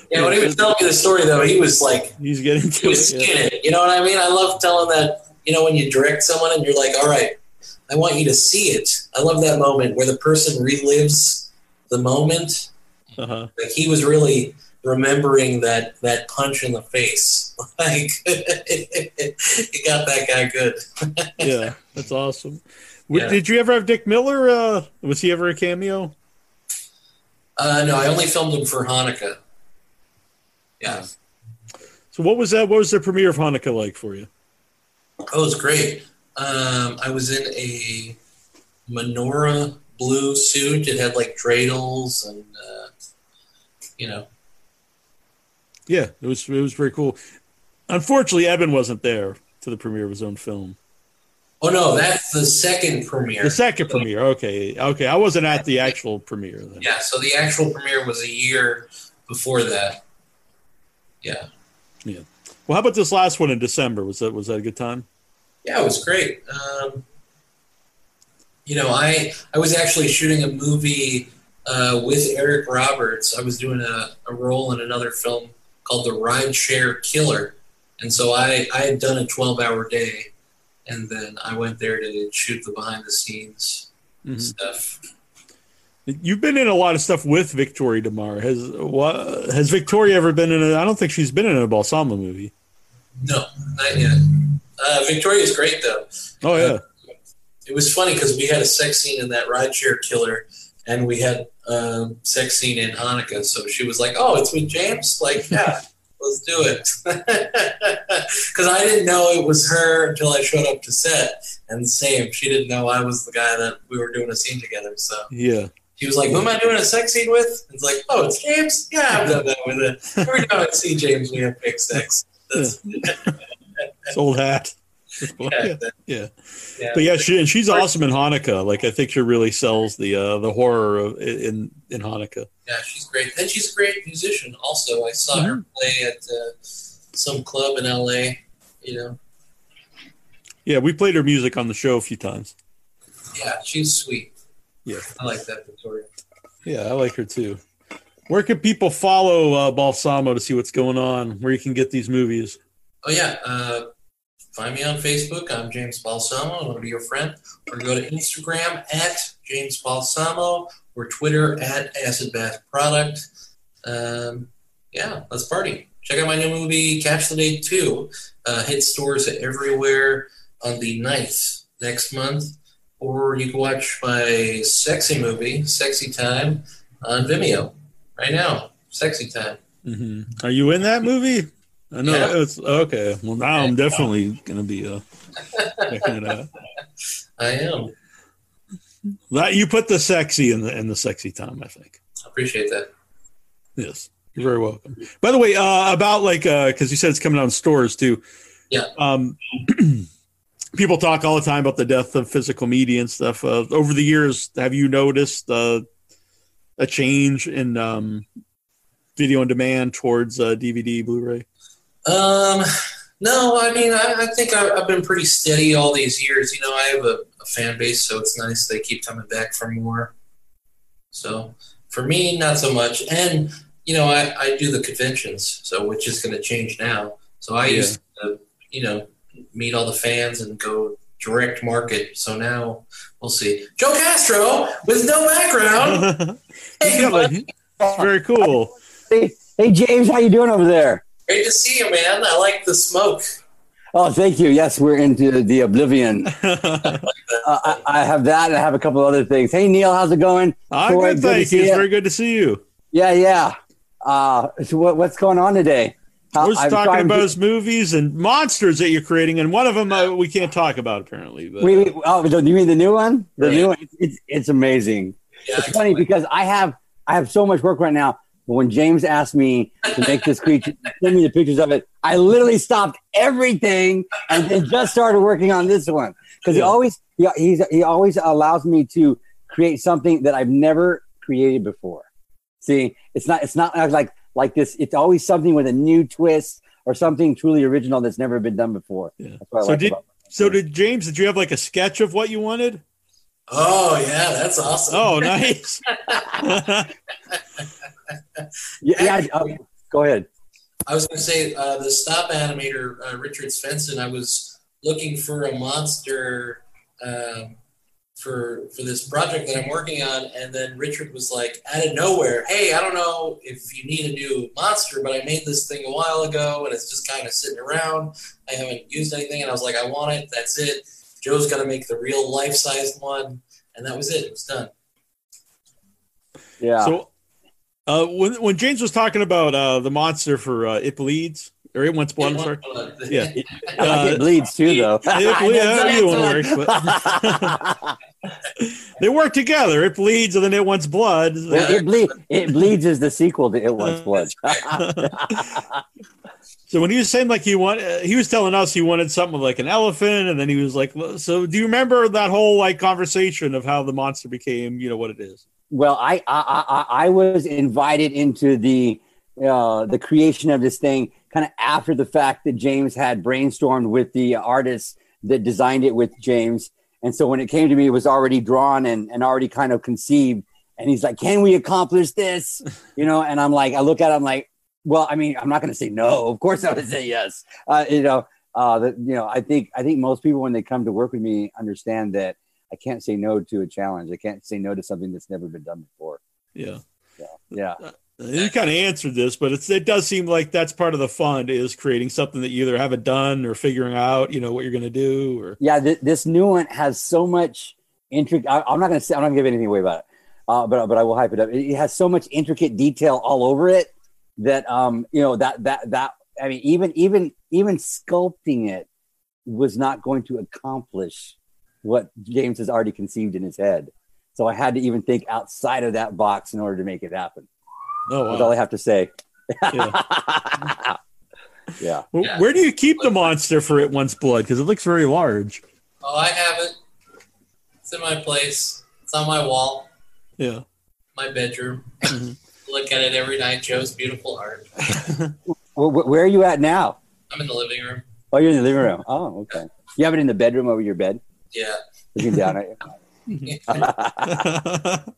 Yeah. When he was telling me the story, though, he was like, He's getting he to was it. Yeah. it. You know what I mean? I love telling that, you know, when you direct someone and you're like, all right, I want you to see it. I love that moment where the person relives the moment. Uh-huh. Like he was really remembering that that punch in the face. Like he got that guy good. Yeah, that's awesome. Yeah. Did you ever have Dick Miller? Uh, was he ever a cameo? Uh, no, I only filmed him for Hanukkah. Yeah. So what was that? What was the premiere of Hanukkah like for you? Oh, it was great. Um, I was in a menorah blue suit. It had like dreidels and, uh, you know, Yeah, it was it was very cool. Unfortunately, Eben wasn't there to the premiere of his own film. oh no, that's the second premiere. The second premiere, okay, okay. I wasn't at the actual premiere then. Yeah, so the actual premiere was a year before that. Yeah. Yeah. Well, how about this last one in December? Was that was that a good time? Yeah, it was great. Um, you know, I I was actually shooting a movie uh, with Eric Roberts. I was doing a, a role in another film called The Ride Share Killer, and so I I had done a twelve hour day, and then I went there to shoot the behind the scenes Mhm. stuff. You've been in a lot of stuff with Victoria De Mare. Has what has Victoria ever been in a? I don't think she's been in a Balsamo movie. No, not yet. Uh, Victoria's great though. Oh yeah, it was funny because we had a sex scene in that rideshare killer and we had um, sex scene in hanukkah so she was like oh it's with james like yeah let's do it because i didn't know it was her until i showed up to set and same she didn't know i was the guy that we were doing a scene together so yeah. She was like who am i doing a sex scene with it's like oh it's james yeah i've done that with it every time i see james we have fake sex That's, It's old hat. yeah, yeah. yeah. yeah. But yeah, she and she's awesome in Hanukkah. Like I think she really sells the uh, the horror of, in in Hanukkah. Yeah, she's great. And she's a great musician also. I saw her play at uh, some club in LA, you know. Yeah, we played her music on the show a few times. Yeah, she's sweet. Yeah. I like that, Victoria. Yeah, I like her too. Where can people follow uh, Balsamo to see what's going on? Where you can get these movies? Oh, yeah. Uh, find me on Facebook. I'm James Balsamo. I want to be your friend. Or go to Instagram at James Balsamo or Twitter at Acid Bath Product. Um, yeah, let's party. Check out my new movie, Catch the Day 2. Uh, hit stores everywhere on the 9th next month. Or you can watch my sexy movie, Sexy Time, on Vimeo right now. Sexy Time. hmm Are you in that movie? I know Yeah. it's okay. Well, now I'm definitely gonna be uh, checking it out. I am. That you put the sexy in the in the sexy time. I think. I appreciate that. Yes, you're very welcome. By the way, uh, about like because you said it's coming out in stores too. Yeah. Um, people talk all the time about the death of physical media and stuff. Uh, over the years, have you noticed uh, a change in um, video on demand towards uh, DVD, Blu-ray? Um, No, I mean, I, I think I, I've been pretty steady all these years. You know, I have a, a fan base, so it's nice they keep coming back for more. So for me, not so much. And you know, I, I do the conventions, so which is going to change now. So I Yeah. used to, you know, meet all the fans and go direct market. So now we'll see. Joe Castro with no background. Hey, Yeah, like, it's very cool. Hey, hey, James, how you doing over there? great to see you, man. I like the smoke. Oh, thank you. Yes, we're into the oblivion. Uh, I, I have that, and I have a couple other things. Hey, Neil, how's it going? I'm Troy, good, good thank see you. It's ya. very good to see you. Yeah, yeah. Uh, so what, what's going on today? How- We're just I'm talking about to- his movies and monsters that you're creating, and one of them uh, we can't talk about apparently. But Wait, wait, oh, do you mean the new one? The Right. new one. It's, it's amazing. Yeah, It's funny because I have I have so much work right now. But when James asked me to make this creature, send me the pictures of it, I literally stopped everything and then just started working on this one because he always he, he's, he always allows me to create something that I've never created before. See, it's not it's not like like this. It's always something with a new twist or something truly original that's never been done before. Yeah. That's what I So like did- about- so did James? Did you have like a sketch of what you wanted? Oh yeah, that's awesome. Oh, nice. yeah, yeah uh, go ahead. I was going to say uh, the stop animator uh, Richard Svensson. I was looking for a monster um, for for this project that I'm working on, and then Richard was like, out of nowhere, "Hey, I don't know if you need a new monster, but I made this thing a while ago, and it's just kind of sitting around. I haven't used anything." And I was like, "I want it. That's it. Joe's got to make the real life sized one," and that was it. It was done. Yeah. So, uh, when when James was talking about uh, the monster for uh, It Bleeds or It Wants Blood, I'm sorry. Yeah. I like Uh, it bleeds too, though. It ble- yeah, either one works, They work together. It bleeds and then it wants blood. Well, it, ble- it bleeds is the sequel to It Wants Blood. So when he was saying like he want, uh, he was telling us he wanted something with like an elephant, and then he was like, "So do you remember that whole like conversation of how the monster became, you know, what it is?" well, I, I I I was invited into the uh, the creation of this thing kind of after the fact that James had brainstormed with the artists that designed it with James, and so when it came to me, it was already drawn and and already kind of conceived. And he's like, "Can we accomplish this?" You know, and I'm like, I look at, it, I'm like, well, I mean, I'm not going to say no. Of course, I would say yes. Uh, you know, uh, that you know, I think I think most people when they come to work with me understand that I can't say no to a challenge. I can't say no to something that's never been done before. Yeah. Yeah, Yeah, you kind of answered this, but it's it does seem like that's part of the fun is creating something that you either haven't done or figuring out, you know, what you're going to do. Or yeah. Th- this new one has so much intricate. I'm not going to say. I'm not going to give anything away about it. Uh, but but I will hype it up. It, it has so much intricate detail all over it that um you know that that that I mean even even even sculpting it was not going to accomplish what James has already conceived in his head. So I had to even think outside of that box in order to make it happen. Oh, That's all. I have to say. Yeah. yeah. Well, Yeah. where do you keep the monster for It Wants Blood? Because it looks very large. Oh, I have it. It's in my place. It's on my wall, Yeah. my bedroom. Mhm. Look at it every night. Joe's beautiful art. Where, where are you at now? I'm in the living room. Oh, you're in the living room. Oh, okay. You have it in the bedroom over your bed, Yeah. looking down at you.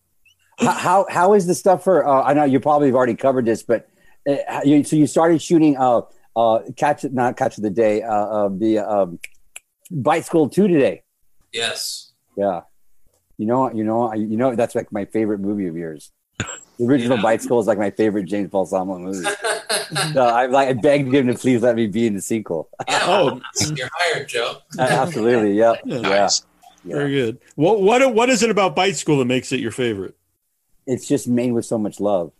How, how how is the stuff for? Uh, I know you probably have already covered this, but uh, you, so you started shooting uh uh catch not catch of the day uh, uh the um bite school two today. Yes. Yeah, you know you know you know that's like my favorite movie of yours. The original Yeah. Bite School is like my favorite James Balsamo movie. So I like I begged him to please let me be in the sequel. yeah. Oh. You're hired, Joe. Absolutely, yeah, Yeah. yeah. Nice. yeah. Very good. What what what is it about Bite School that makes it your favorite? It's just made with so much love.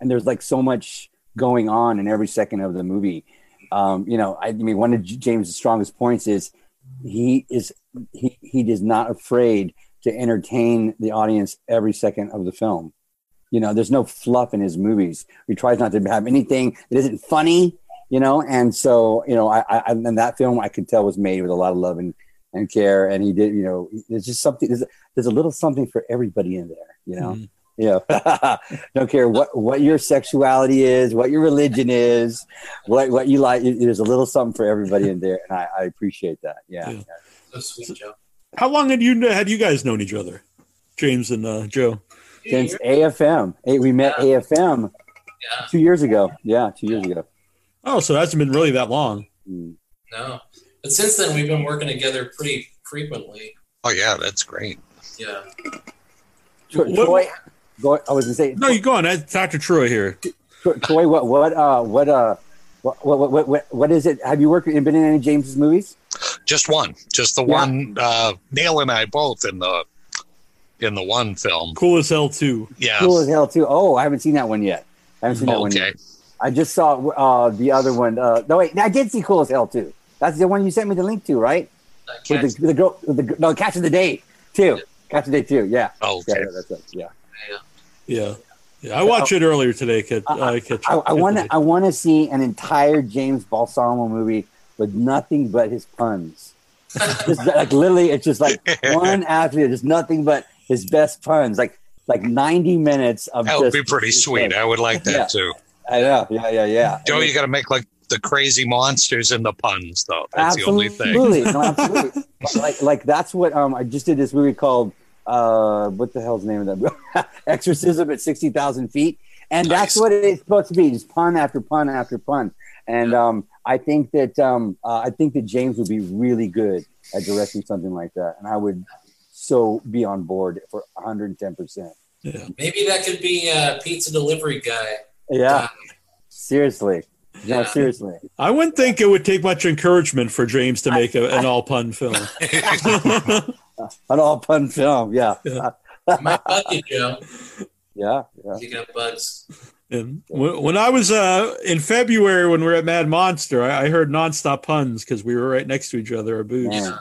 And there's like so much going on in every second of the movie. Um, you know I, mean one of james' strongest points is he is he, he is not afraid to entertain the audience every second of the film. You know there's no fluff in his movies. He tries not to have anything that isn't funny you know? And so you know i, I and that film i could tell was made with a lot of love and and care. And he did you know there's just something there's, there's a little something for everybody in there you know? Mhm. You know, don't care what what your sexuality is, what your religion is, what what you like. There's a little something for everybody in there, and I, I appreciate that. Yeah. Yeah. So sweet, Joe. How long had you had you guys known each other, James and uh, Joe? Since AFM, Hey, we met AFM Yeah, two years ago. Yeah, two years ago. Oh, so it hasn't been really that long. Mm. no. But since then, we've been working together pretty frequently. Oh yeah, that's great. Yeah. Tro- Troy, go, I was gonna say, No, you go on. That's Dr. Troy here. Troy, what what uh what uh what what what what, what is it? Have you worked been in any James's movies? Just one, just the Yeah. one. Uh, Neil and I both in the in the one film. Cool as hell too. Yeah. Cool as hell too. Oh, I haven't seen that one yet. I haven't seen that one yet. I just saw uh the other one. Uh, no wait, I did see Cool as Hell too. That's the one you sent me the link to, right? I With the, with the girl, with the no Catch of the Day too. Catch of the Day too. Yeah. Yeah, Okay. yeah, that's it. Yeah. Yeah. Yeah, Yeah, I watched it earlier today. Kid, uh, Kid- I, I Kid want to. today. I want to see an entire James Balsamo movie with nothing but his puns. just like literally, it's just like one after just nothing but his best puns. Like like ninety minutes of. That would just- be pretty sweet. I would like that Yeah. too. I know. Yeah, yeah, yeah. Joe, you got to make like the crazy monsters and the puns, though. That's the only thing. Absolutely, no, absolutely. like, like that's what um, I just did this movie called uh, what the hell's the name of that? Exorcism at sixty thousand feet, and that's what it's supposed to be, just pun after pun after pun. And um, I think that um, uh, I think that James would be really good at directing something like that, and I would so be on board for one hundred and ten percent. Yeah. Maybe that could be a pizza delivery guy. Yeah, seriously. No, Yeah. seriously. I wouldn't think it would take much encouragement for James to make a, an all pun film. An all pun film. Yeah, Yeah. Might bug Joe. yeah, yeah. You got bugs. And when, when I was uh, in February when we were at Mad Monster, I, I heard nonstop puns because we were right next to each other at booths. Man.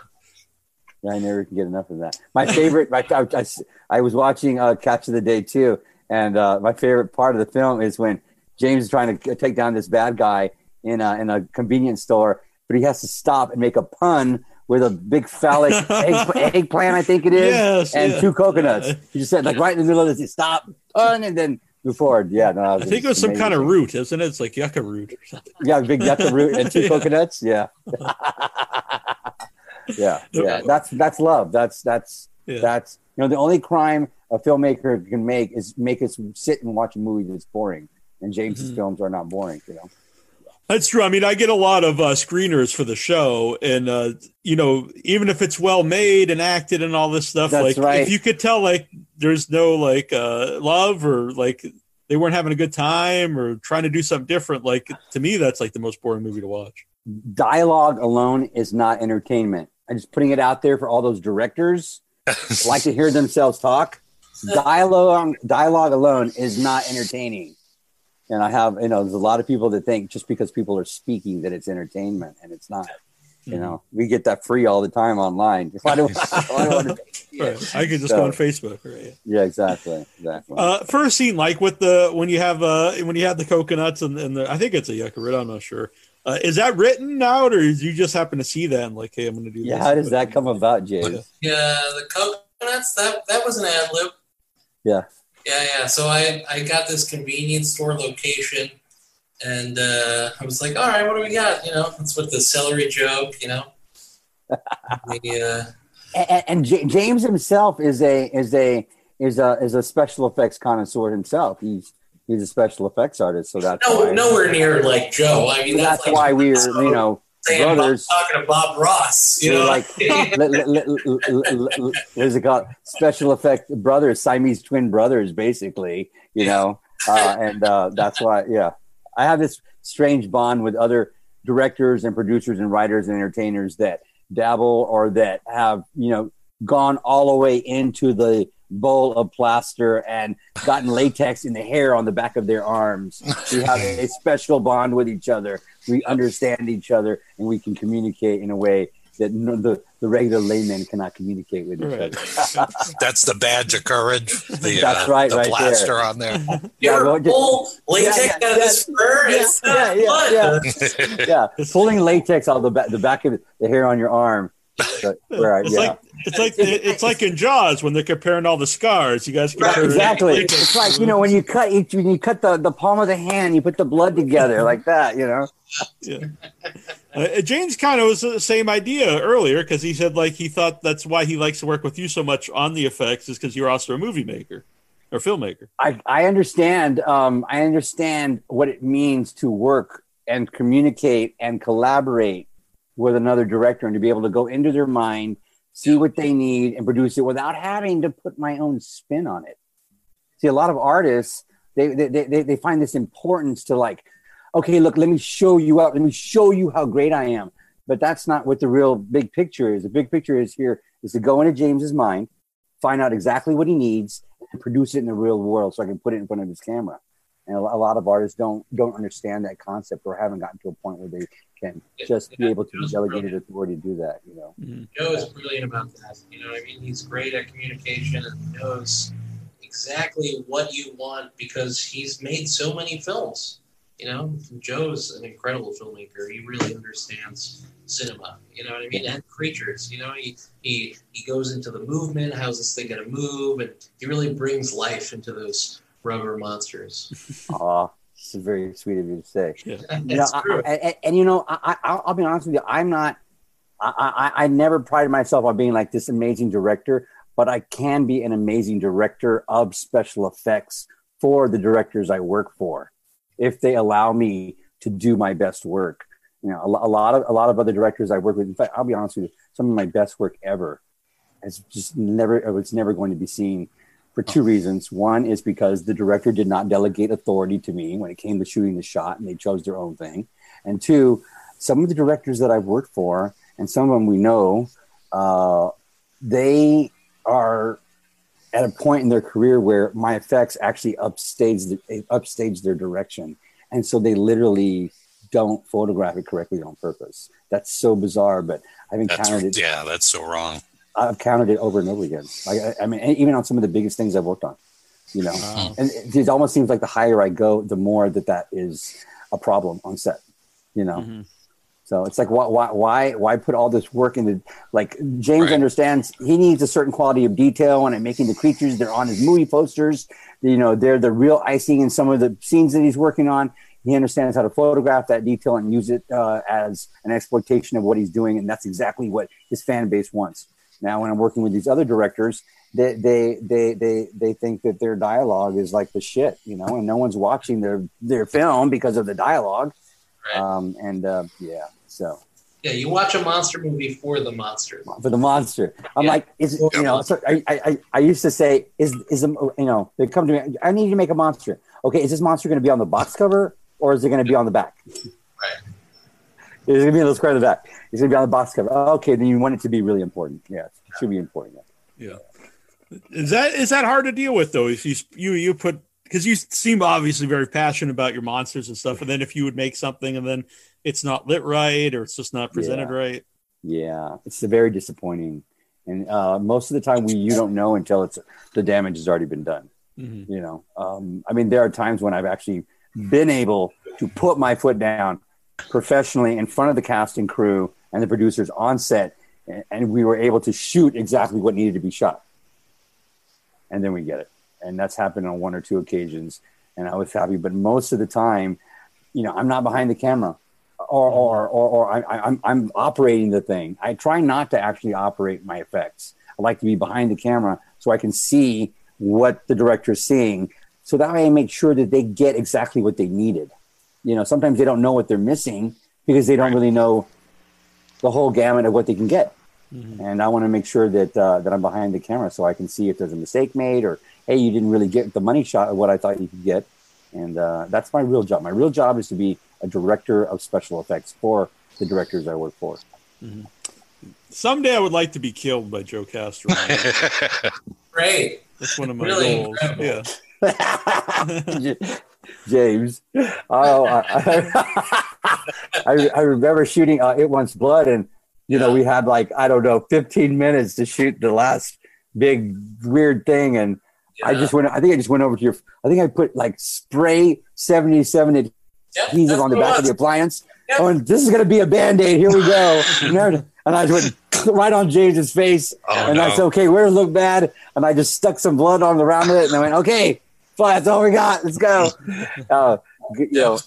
Yeah, I never can get enough of that. My favorite, my, I, I, I was watching uh, Catch of the Day too, and uh, my favorite part of the film is when James is trying to take down this bad guy in a, in a convenience store, but he has to stop and make a pun with a big phallic egg, eggplant, I think it is, Yes, and yeah. two coconuts. He just said like right in the middle of this, stop, pun, and then move forward. Yeah, no, I think it was some kind of root, isn't it? It's like yucca root or something. yeah, big yucca root and two Yeah. coconuts. Yeah. yeah, yeah. That's that's love. That's that's Yeah. that's you know the only crime a filmmaker can make is make us sit and watch a movie that's boring. And James's Mhm. films are not boring. You know. That's true. I mean, I get a lot of uh, screeners for the show, and uh, you know, even if it's well made and acted and all this stuff, That's like right. if you could tell, like there's no like uh, love or like they weren't having a good time or trying to do something different. Like to me, that's like the most boring movie to watch. Dialogue alone is not entertainment. I'm just putting it out there for all those directors like to hear themselves talk. Dialogue dialogue alone is not entertaining. And I have, you know, there's a lot of people that think just because people are speaking that it's entertainment, and it's not. You know, we get that free all the time online. Why do, why do I want to- Right. I could just So- go on Facebook. Right. yeah, exactly, exactly. Uh, first scene, like with the when you have uh when you have the coconuts and, and the I think it's a yucca root. I'm not sure. Uh, is that written out, or did you just happen to see that and like, hey, I'm going to do yeah, this? how does that come about, James? Yeah, the coconuts. That that was an ad lib. Yeah. Yeah, yeah. So I I got this convenience store location, and uh, I was like, all right, what do we got? You know, it's with the celery joke. You know. the, uh, And, and J- James himself is a is a is a is a special effects connoisseur himself. He's he's a special effects artist, so that's no, why, nowhere near like Joe. I mean, that's that's, like why we're you know saying Bob- brothers. talking to Bob Ross. You know, like is it called? Special effect brothers, Siamese twin brothers, basically. You know, uh, and uh, that's why. Yeah, I have this strange bond with other directors and producers and writers and entertainers that dabble or that have you know gone all the way into the bowl of plaster and gotten latex in the hair on the back of their arms. We have a special bond with each other. We understand each other and we can communicate in a way that no, the, the regular layman cannot communicate with each Right. other. That's the badge of courage. The, That's uh, right, the right blaster there. on there. you Yeah, ever well, just- pull latex yeah, yeah, out of this fur? yeah, it's yeah, not yeah, yeah. yeah, pulling latex out of the back, the back of the hair on your arm But, right, It's yeah. like it's like it's like in Jaws when they're comparing all the scars. You guys compare exactly. It's like you know when you cut each when you cut the, the palm of the hand, you put the blood together like that. You know. Yeah. Uh, James kind of was the same idea earlier because he said like he thought that's why he likes to work with you so much on the effects is because you're also a movie maker or filmmaker. I, I understand. Um, I understand what it means to work and communicate and collaborate with another director and to be able to go into their mind, see what they need, and produce it without having to put my own spin on it. See, a lot of artists they they they, they find this importance to like, okay, look, let me show you out. Let me show you how great I am. But that's not what the real big picture is. The big picture is here is to go into James's mind, find out exactly what he needs, and produce it in the real world so I can put it in front of his camera. And a lot of artists don't don't understand that concept or haven't gotten to a point where they can just be able to be delegated authority to do that. You know, mm-hmm. Joe is brilliant about that. You know what I mean? He's great at communication and knows exactly what you want because he's made so many films. You know, Joe's an incredible filmmaker. He really understands cinema. You know what I mean? And creatures. You know, he he he goes into the movement. How's this thing gonna move? And he really brings life into those rubber monsters. Aw, this is very sweet of you to say. Yeah. you know, I. I, I- and you know, I, I, I'll I'll be honest with you. I'm not. I, I, I never prided myself on being like this amazing director, but I can be an amazing director of special effects for the directors I work for, if they allow me to do my best work. You know, a, a lot of a lot of other directors I work with. In fact, I'll be honest with you, some of my best work ever has just never. It's never going to be seen for two reasons. One is because the director did not delegate authority to me when it came to shooting the shot, and they chose their own thing. And two, some of the directors that I've worked for, and some of them we know, uh, they are at a point in their career where my effects actually upstage the, upstage their direction, and so they literally don't photograph it correctly on purpose. That's so bizarre, but I've encountered That's it. yeah, that's so wrong. I've counted it over and over again. Like, I, I mean, even on some of the biggest things I've worked on, you know, Wow. and it, it almost seems like the higher I go, the more that that is a problem on set, you know. Mhm. So it's like, why, why, why, why put all this work into? Like James Right. understands he needs a certain quality of detail, and making the creatures they're on his movie posters. You know, they're the real icing in some of the scenes that he's working on. He understands how to photograph that detail and use it uh, as an exploitation of what he's doing, and that's exactly what his fan base wants. Now, when I'm working with these other directors, they they they they they think that their dialogue is like the shit, you know, and no one's watching their their film because of the dialogue. Right. Um, and uh, yeah, so Yeah, you watch a monster movie for the monster. for the monster, I'm Yeah. like, is you know, so I, I I- I used to say, is is a, you know, they come to me, I need you to make a monster. Okay, is this monster going to be on the box cover or is it going to be on the back? Right. It's going to be in the square of the back. It's going to be on the box cover. Oh, okay, then you want it to be really important. Yeah, it should be important. Yeah. Is that is that hard to deal with though? If you you you put because you seem obviously very passionate about your monsters and stuff, and then if you would make something and then it's not lit right or it's just not presented Yeah. right. Yeah, it's very disappointing, and uh, most of the time we you don't know until it's the damage has already been done. Mhm. You know, um, I mean, there are times when I've actually been able to put my foot down professionally in front of the cast and crew and the producers on set, and, we were able to shoot exactly what needed to be shot, and then we get it, and that's happened on one or two occasions, and I was happy. But most of the time, you know, I'm not behind the camera or or or, or I, I'm I'm operating the thing. I try not to actually operate my effects. I like to be behind the camera so I can see what the director is seeing. So that way, I make sure that they get exactly what they needed. You know, sometimes they don't know what they're missing because they don't really know the whole gamut of what they can get. And I want to make sure that uh, that I'm behind the camera so I can see if there's a mistake made or hey, you didn't really get the money shot of what I thought you could get. And uh, that's my real job. My real job is to be a director of special effects for the directors I work for. Someday I would like to be killed by Joe Castro. Great. That's one of my Really goals. incredible. Yeah. James. Oh, I, I, I remember shooting uh, It Wants Blood, and you know we had like I don't know 15 minutes to shoot the last big weird thing, and I just went. I think I just went over to your. I think I put like spray 77 Yep, adhesive that's on the back of the appliance. Yep. Oh, and this is gonna be a band aid. Here we go. and I just went. right on James's face. Oh, and I said, okay, where it look bad? And I just stuck some blood on the round of it. And I went, okay, fine, that's all we got. Let's go. Uh, you know,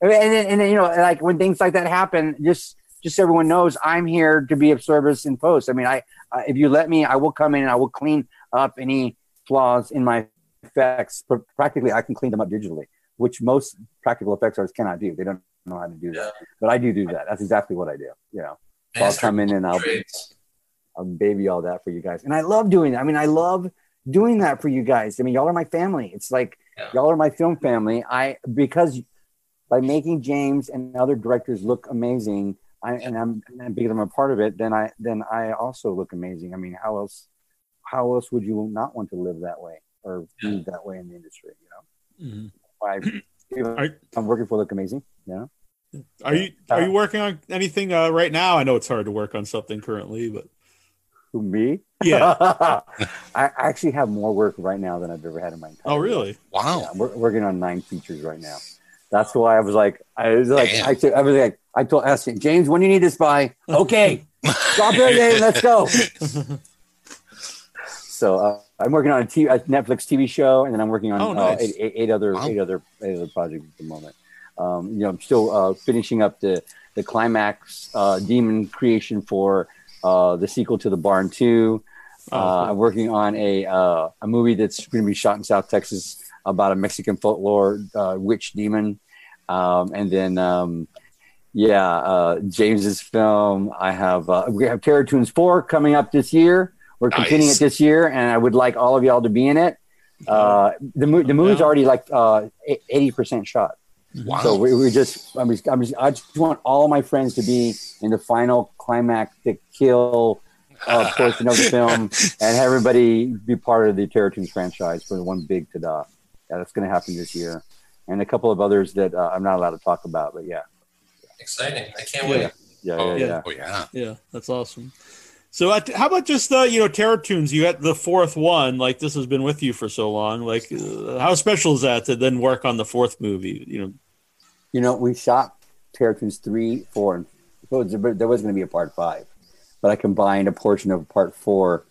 and then, and then, you know, like when things like that happen, just, just so everyone knows I'm here to be of service in post. I mean, I, I if you let me, I will come in and I will clean up any flaws in my effects. Pr- Practically, I can clean them up digitally, which most practical effects artists cannot do. They don't know how to do that, but I do do that. That's exactly what I do. You know, So I'll come in and I'll. I'll baby all that for you guys, and I love doing that. I mean, I love doing that for you guys. I mean, y'all are my family. It's like Yeah. y'all are my film family. I because by making James and other directors look amazing, I and I'm and because I'm a part of it, then I then I also look amazing. I mean, how else how else would you not want to live that way or be that way in the industry? You know, Mhm. I, I'm working for look amazing. You know, Are you are you working on anything uh, right now? I know it's hard to work on something currently, but who me? yeah. I actually have more work right now than I've ever had in my entire. Oh, life. really? Wow. Yeah, I'm wor- working on nine features right now. That's why I was like, I was like, Damn. I, t- I was like, I told asked him, James, when do you need this by? Okay, drop everything, let's go. so uh, I'm working on a, T- a Netflix TV show, and then I'm working on Oh, uh, eight, eight, eight other Wow. eight other eight other projects at the moment. Um, you know, I'm still uh, finishing up the the climax uh, demon creation for uh, the sequel to the Barn Two. Oh, Uh, cool. I'm working on a uh, a movie that's going to be shot in South Texas about a Mexican folklore uh, witch demon, um, and then um, yeah, uh, James's film. I have uh, we have Terror Toons four coming up this year. We're continuing Nice. it this year, and I would like all of y'all to be in it. Uh, the mo- the movie's already like uh, eighty percent shot. Wow. So we, we just, I'm just, I'm just, I just want all my friends to be in the final climactic kill uh, portion of the film, and everybody be part of the Terror Toons franchise for the one big tada. Yeah, that's going to happen this year, and a couple of others that uh, I'm not allowed to talk about. But yeah, Exciting. I can't Yeah. wait. yeah, oh, yeah, yeah. yeah. oh, yeah. Yeah, that's awesome. So, uh, how about just uh, you know Terror Toons? You had the fourth one. Like this has been with you for so long. Like, uh, how special is that to then work on the fourth movie? You know, You know, we shot Terror Toons three, four, and so there was going to be a part five, but I combined a portion of part four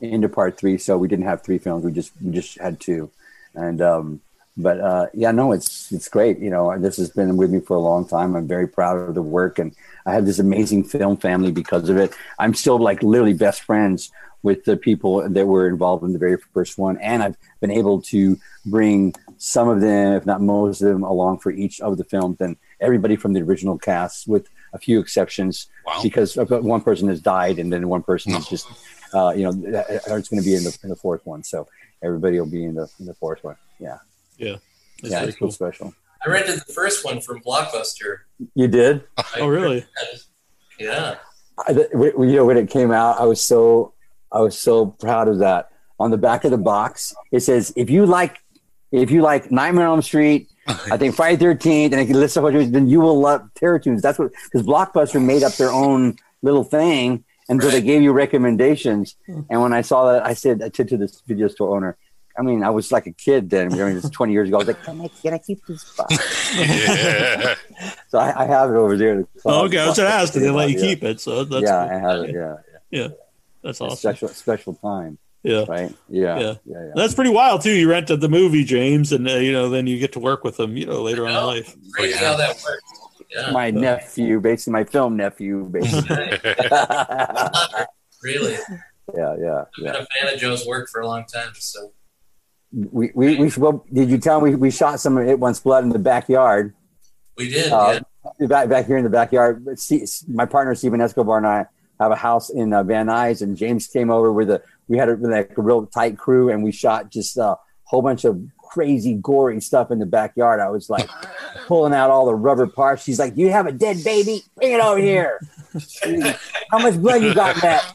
into part three, so we didn't have three films. We just we just had two, and um, but uh, yeah, no, it's it's great. You know, this has been with me for a long time. I'm very proud of the work, and I have this amazing film family because of it. I'm still like literally best friends with the people that were involved in the very first one, and I've been able to bring some of them, if not most of them, along for each of the films, and everybody from the original cast, with a few exceptions, Wow. because one person has died, and then one person is just, uh, you know, it's going to be in the in the fourth one, so everybody will be in the in the fourth one. Yeah, yeah, that's yeah, it's real cool. special. I rented the first one from Blockbuster. You did. I- Oh, really? Yeah. I, th- you know when it came out i was so i was so proud of that on the back of the box it says if you like if you like nightmare on elm street i think friday 13th and it can list of what then you will love terror toons that's what because blockbuster made up their own little thing and so they gave you recommendations and when i saw that i said i said to this video store owner I mean, I was like a kid then. I mean, it's 20 years ago. I was like, can I, can I keep this box? yeah. So I, I have it over there. in the Oh, okay, I was going to ask. Did they let you Yeah. keep it? So that's yeah, cool. I have it. Yeah, yeah, that's It's awesome. special, special time. Yeah. right? Yeah, Yeah. yeah, yeah. That's pretty wild too. You rented the movie, James, and uh, you know then you get to work with them. You know later on in life. Crazy yeah. how that works. Yeah. My nephew, basically my film nephew, basically. really. yeah, yeah, I've yeah. been a fan of Joe's work for a long time. So We we we well, did you tell me we shot some of It Wants Blood in the backyard? we did. Uh, yeah. back back here in the backyard. See, my partner Stephen Escobar and I have a house in uh, Van Nuys, and James came over with a. We had a, like a real tight crew, and we shot just a whole bunch of crazy gory stuff in the backyard. I was like pulling out all the rubber parts. She's like, "Do you have a dead baby? Bring it over here. How much blood you got that?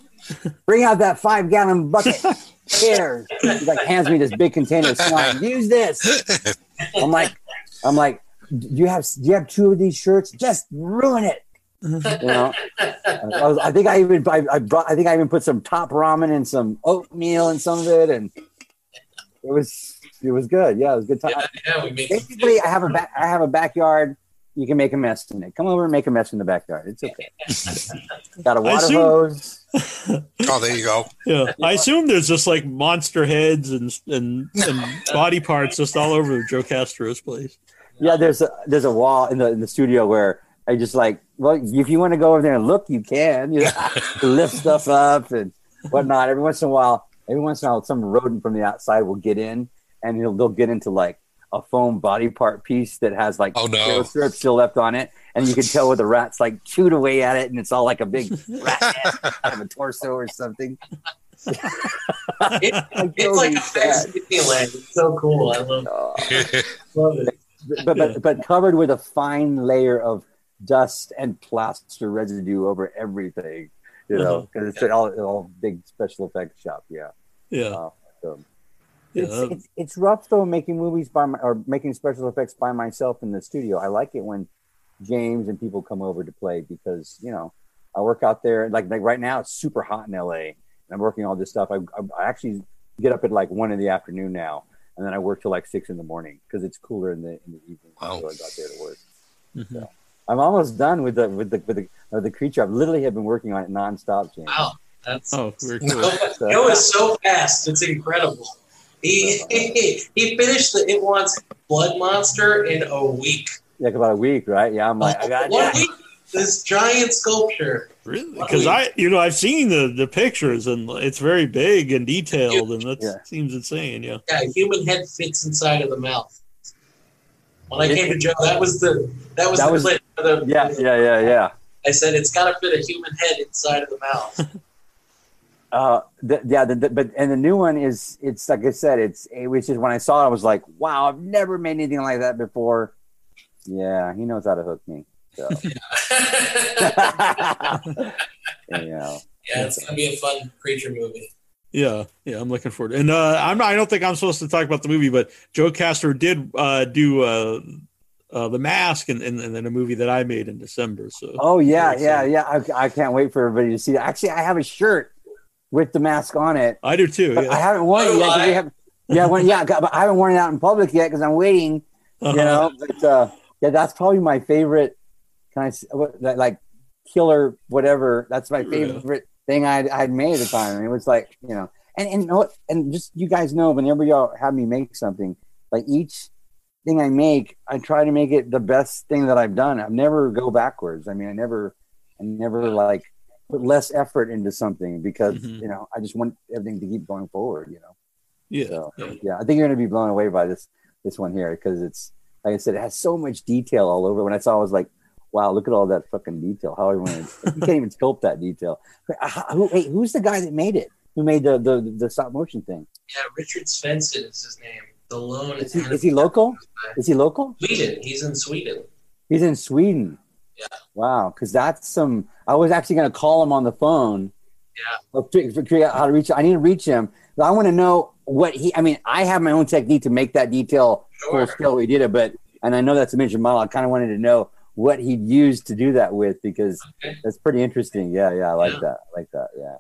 Bring out that five gallon bucket." Here, he like hands me this big container of slime. Use this. I'm like, I'm like, do you have do you have two of these shirts? Just ruin it. You know, I, was, I think I even I, I brought I think I even put some top ramen and some oatmeal and some of it, and it was it was good. Yeah, it was a good time. yeah, yeah, we Basically, I have a back, I have a backyard you can make a mess in it. Come over and make a mess in the backyard. It's okay. Got a water assume- hose. Oh, there you go. Yeah, I assume there's just like monster heads and and, and body parts just all over Joe Castro's place. Yeah, there's a there's a wall in the in the studio where I just like, well, if you want to go over there and look, you can. You know, lift stuff up and whatnot. Every once in a while, every once in a while, some rodent from the outside will get in, and he'll they'll get into like a foam body part piece that has like Oh, no. potato syrup still left on it, and you can tell where the rats like chewed away at it, and it's all like a big rat head out of a torso or something. It, Like, it's like a. Disneyland. It's so cool. I love, Oh. love it. but, but but covered with a fine layer of dust and plaster residue over everything. You know, because it's all all big special effects shop. Yeah, Yeah, Uh, so. Yeah. It's, it's it's rough though making movies by my, or making special effects by myself in the studio. I like it when James and people come over to play because you know I work out there like like right now it's super hot in LA and I'm working all this stuff. I, I, I actually get up at like one in the afternoon now and then I work till like six in the morning because it's cooler in the in the evening. Wow. So I got there to work. Mhm. So I'm almost done with the with the with the, uh, the creature. I've literally have been working on it nonstop, James. Wow. That's Oh, very cool. So- It was so fast. It's incredible. He he finished the It Wants Blood Monster in a week. like about a week, right? Yeah, I'm like I got One yeah. week. This giant sculpture. Really? Because I, you know, I've seen the the pictures and it's very big and detailed, and that Yeah. seems insane. Yeah. Yeah, a human head fits inside of the mouth. When I came to Joe, that was the that was That the was- clip. for the- Yeah, yeah, yeah, yeah. I said it's got to fit a human head inside of the mouth. Uh, the, yeah, the, the, but and the new one is it's like I said, it's it was just when I saw it, I was like, wow, I've never made anything like that before. Yeah, he knows how to hook me. So, you know, Yeah, it's gonna be a fun creature movie. Yeah, yeah, I'm looking forward. And uh, I'm not, I don't think I'm supposed to talk about the movie, but Joe Castro did uh, do uh, uh, the mask and in, in a movie that I made in December. So oh yeah, yeah, excited. yeah. I, I can't wait for everybody to see. It. Actually, I have a shirt with the mask on it. I do too. Yeah. I haven't worn it yet. we have, yeah, when, yeah, but I haven't worn it out in public yet because I'm waiting. Uh-huh. you know but uh yeah that's probably my favorite kind of like killer whatever that's my Yeah. favorite thing i'd, I'd made at the time it was like you know and and you know what and just you guys know whenever y'all have me make something like each thing i make i try to make it the best thing that i've done i never go backwards i mean i never i never like put less effort into something because Mhm. you know i just want everything to keep going forward you know yeah, so yeah. yeah, I think you're going to be blown away by this this one here because it's like I said, it has so much detail all over. When I saw, it, I was like, wow, look at all that fucking detail. How everyone you can't even sculpt that detail. But, uh, who, wait, who's the guy that made it? Who made the the, the stop motion thing? Yeah, Richard Svensson is his name. The lone Is he, is he local? Is he local? Sweden. He's in Sweden. He's in Sweden. Yeah. Wow, because that's some. I was actually going to call him on the phone. Yeah. Fi- figure out how to reach. I need to reach him. But I want to know what he. I mean, I have my own technique to make that detail full Sure. scale. We did it, but and I know that's a major model. I kind of wanted to know what he'd used to do that with because Okay. that's pretty interesting. Yeah, yeah, I like Yeah. that. I like that. Yeah.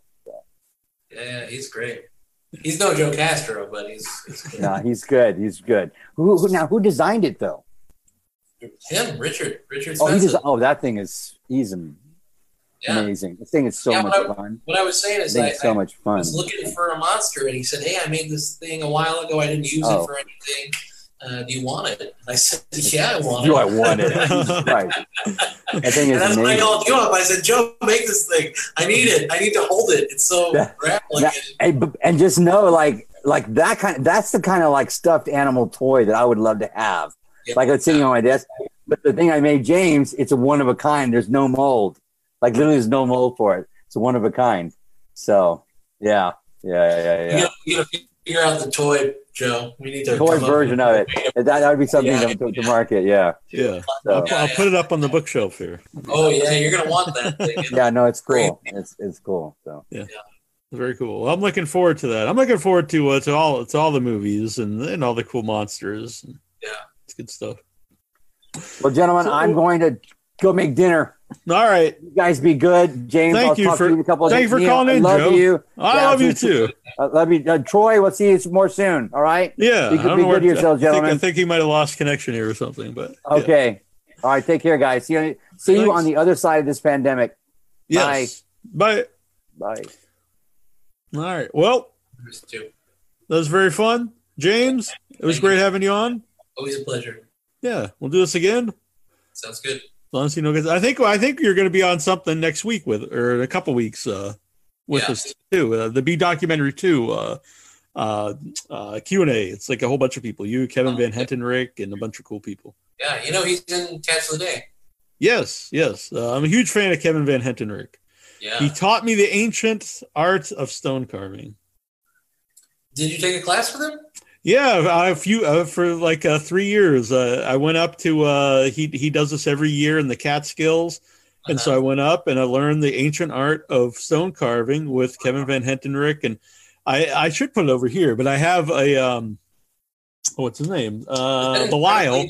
Yeah, he's great. He's no Joe Castro, but he's, he's good. No, he's good. He's good. Who, who now? Who designed it though? Him, Richard. Richard Oh, he just. Oh, that thing is. He's yeah. amazing. This thing is so Yeah, much I- fun. What I was saying is, I, so I much fun. was looking for a monster, and he said, "Hey, I made this thing a while ago. I didn't use Oh. it for anything. Uh, do you want it?" And I said, "Yeah, I want Do it." I want it? Christ. That thing and is that's when I called you up. I said, "Joe, make this thing. I need it. I need to hold it. It's so Yeah. grappling." And, and just know, like, like that kind. That's the kind of like stuffed animal toy that I would love to have. Yeah. Like it's sitting on my desk. But the thing I made, James, it's a one of a kind. There's no mold. Like literally, there's no mold for it. It's a one of a kind. So yeah, yeah, yeah, yeah. You yeah. gotta, you gotta figure out the toy, Joe. We need to Toy version of it. That, that would be something Yeah. to, to, to market. Yeah. yeah. So, I'll, I'll put it up on the bookshelf here. Oh yeah, you're gonna want that thing. yeah. No, it's cool. It's it's cool. So yeah. yeah. Very cool. I'm looking forward to that. I'm looking forward to uh, to all to all the movies and, and all the cool monsters. Yeah. it's good stuff. well, gentlemen, I'm going to go make dinner. All right, You guys be good, James. Thank I'll you talk for- to you in a couple of thank you for Neil, calling I in, love Joe. you. I Yeah, love you too. I love you, uh, Troy. We'll see you more soon. All right. Yeah, You I can be good to yourselves, I think, I think he might have lost connection here or something, but yeah. Okay. All right, take care, guys. See you, see you on the other side of this pandemic. Yes. Bye. Bye. All right. Well, that was very fun. James, it was Thank you. great having you on. Always a pleasure. Yeah, we'll do this again. Sounds good. As long as you know, I think I think you're going to be on something next week with, or in a couple weeks, uh, with Yeah. us too. Uh, the B documentary too. Uh, uh, uh, Q and A. It's like a whole bunch of people. You, Kevin Oh, Van. Henton, Rick, and a bunch of cool people. Yeah, you know he's in Catch of the Day. Yes, yes. Uh, I'm a huge fan of Kevin Van Hentenryck. Yeah. He taught me the ancient art of stone carving. Did you take a class with him? Yeah, a few uh, for like uh, three years. Uh, I went up to uh, he he does this every year in the Catskills, and so I went up and I learned the ancient art of stone carving with Kevin Van Hentenryck, and I I should put it over here, but I have a um, what's his name? Uh, Belial.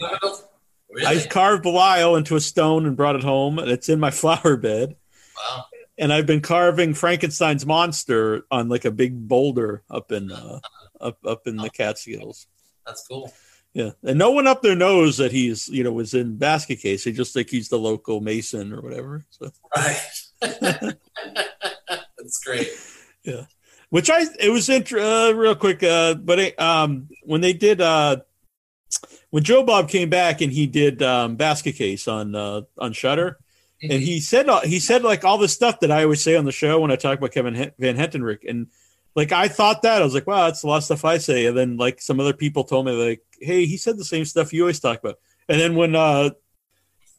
Really? I carved Belial into a stone and brought it home, and it's in my flower bed. wow. And I've been carving Frankenstein's monster on like a big boulder up in uh, up up in the Catskills. That's cool. Yeah, and no one up there knows that he's you know was in basket case. They just think he's the local mason or whatever. So, Right. That's great. Yeah. Which I it was int- uh, real quick, uh, but it, um, when they did uh, when Joe Bob came back and he did um, basket case on uh, on Shudder, Mm-hmm. and he said uh, he said like all the stuff that I always say on the show when I talk about Kevin Van Hentenryck, and like I thought that I was like, wow, that's a lot of stuff I say, and then like some other people told me like, hey, he said the same stuff you always talk about, and then when uh,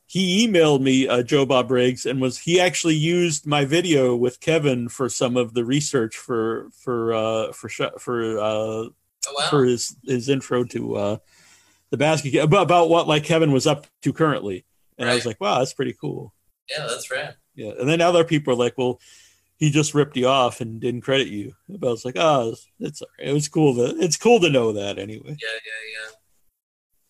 he emailed me uh, Joe Bob Briggs and was he actually used my video with Kevin for some of the research for for uh, for sh- for uh, Oh, wow. for his his intro to uh, the basket about, about what like Kevin was up to currently, and I was like, wow, that's pretty cool. Yeah, that's rad. Yeah, and then other people are like, "Well, he just ripped you off and didn't credit you." But I was like, "Oh, it's, it's it was cool to it's cool to know that anyway." Yeah, yeah,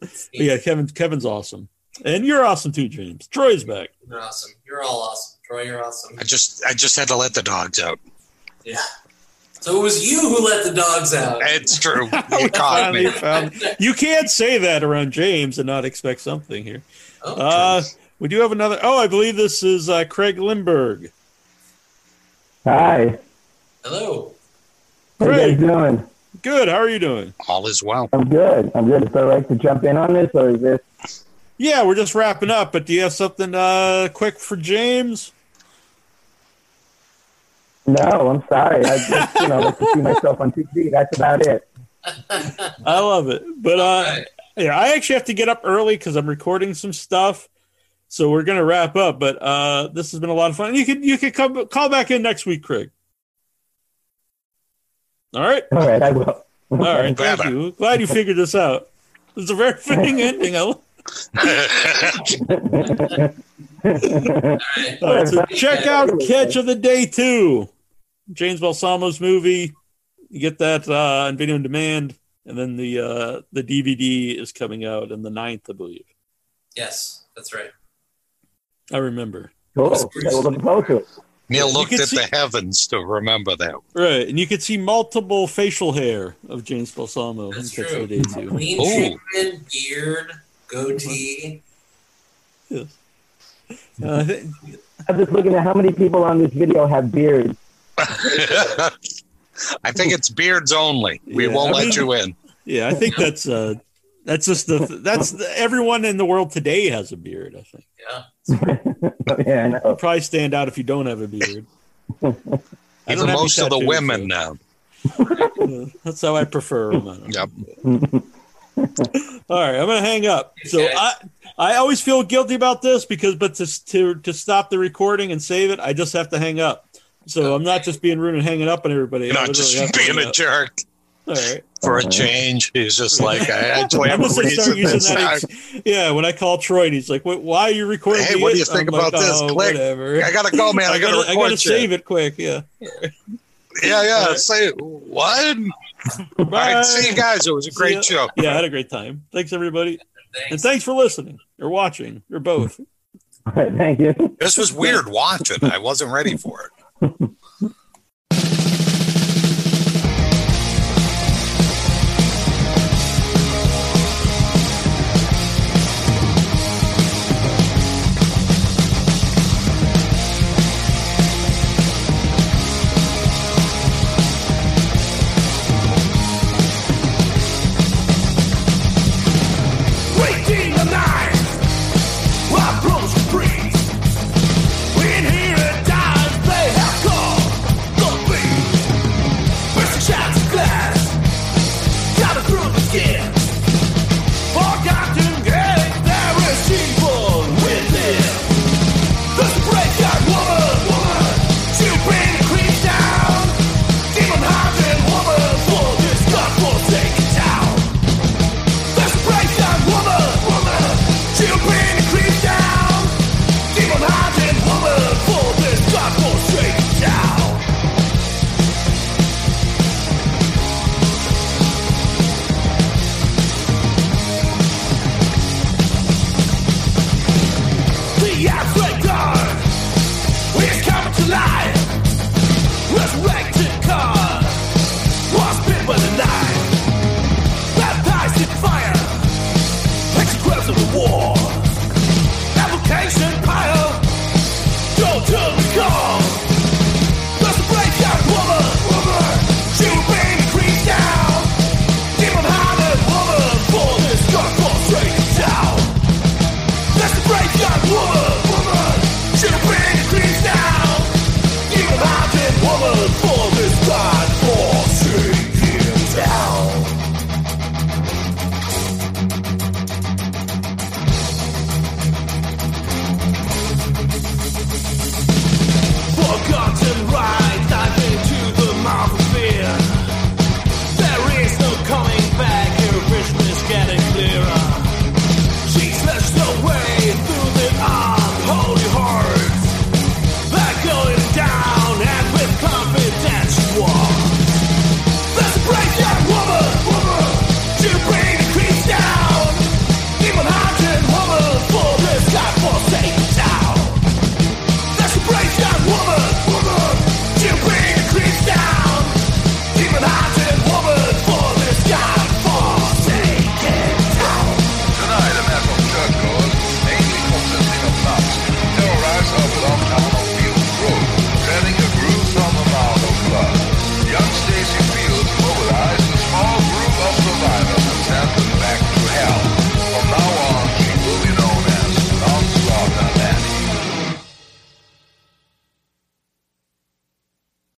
yeah. Yeah, Kevin Kevin's awesome, and you're awesome too, James. Troy's back. You're awesome. You're all awesome. Troy, you're awesome. I just I just had to let the dogs out. Yeah. So it was you who let the dogs out. It's true. You caught me. found- you can't say that around James and not expect something here. Oh, Uh, we do have another. Oh, I believe this is uh, Craig Lindberg. Hi. hello. How are you guys doing? Good. How are you doing? All is well. I'm good. I'm good. Is it all right to jump in on this, or is this? Yeah, we're just wrapping up. But do you have something uh, quick for James? No, I'm sorry. I just, you know, like to see myself on TV. That's about it. I love it. But uh, Alright. yeah, I actually have to get up early because I'm recording some stuff. So we're gonna wrap up. But uh, this has been a lot of fun. You could you could come call back in next week, Craig. All right. All right, I will. All right. Thank Better. you. Glad you figured this out. It's a very fitting ending. I love- All right, so check out Catch of the Day 2. James Balsamo's movie. You get that uh, on video on demand. And then the uh, the DVD is coming out on the 9th, I believe. Yes, that's right. I remember. Cool. Okay, we'll forward to it. Neil looked at see- the heavens to remember that. Right. And you could see multiple facial hair of James Balsamo in That's Catch true. Day 2. Clean shaven, beard, goatee. Yes. Uh, I think- I'm just looking at how many people on this video have beards. I think it's beards only. We Yeah, won't I let mean- you in. yeah, I think that's uh, that's just the that's the, everyone in the world today has a beard. I think. Yeah. Oh, yeah, I know. You'll probably stand out if you don't have a beard. I don't Even have any most of the women so- now. That's how I prefer them. I. Yep. All right, I'm gonna hang up. So I I always feel guilty about this because, but to to to stop the recording and save it, I just have to hang up. So I'm not just being rude and hanging up on everybody. You're I not just have being a up. jerk All right. for a change. He's just like, I actually I'm have a gonna start using that. ex- yeah, when I call Troy, and he's like, Why are you recording?" Hey, what do you it?" think I'm about like, this? "Oh, Click. Whatever. I gotta go, man. I gotta I record gotta save it quick. Yeah. Yeah, yeah. Say what? All Bye. right, see you guys. It was a great show. Yeah, I had a great time. Thanks everybody, and Thanks. thanks for listening or watching or both. All right, thank you. This was weird watching. I wasn't ready for it.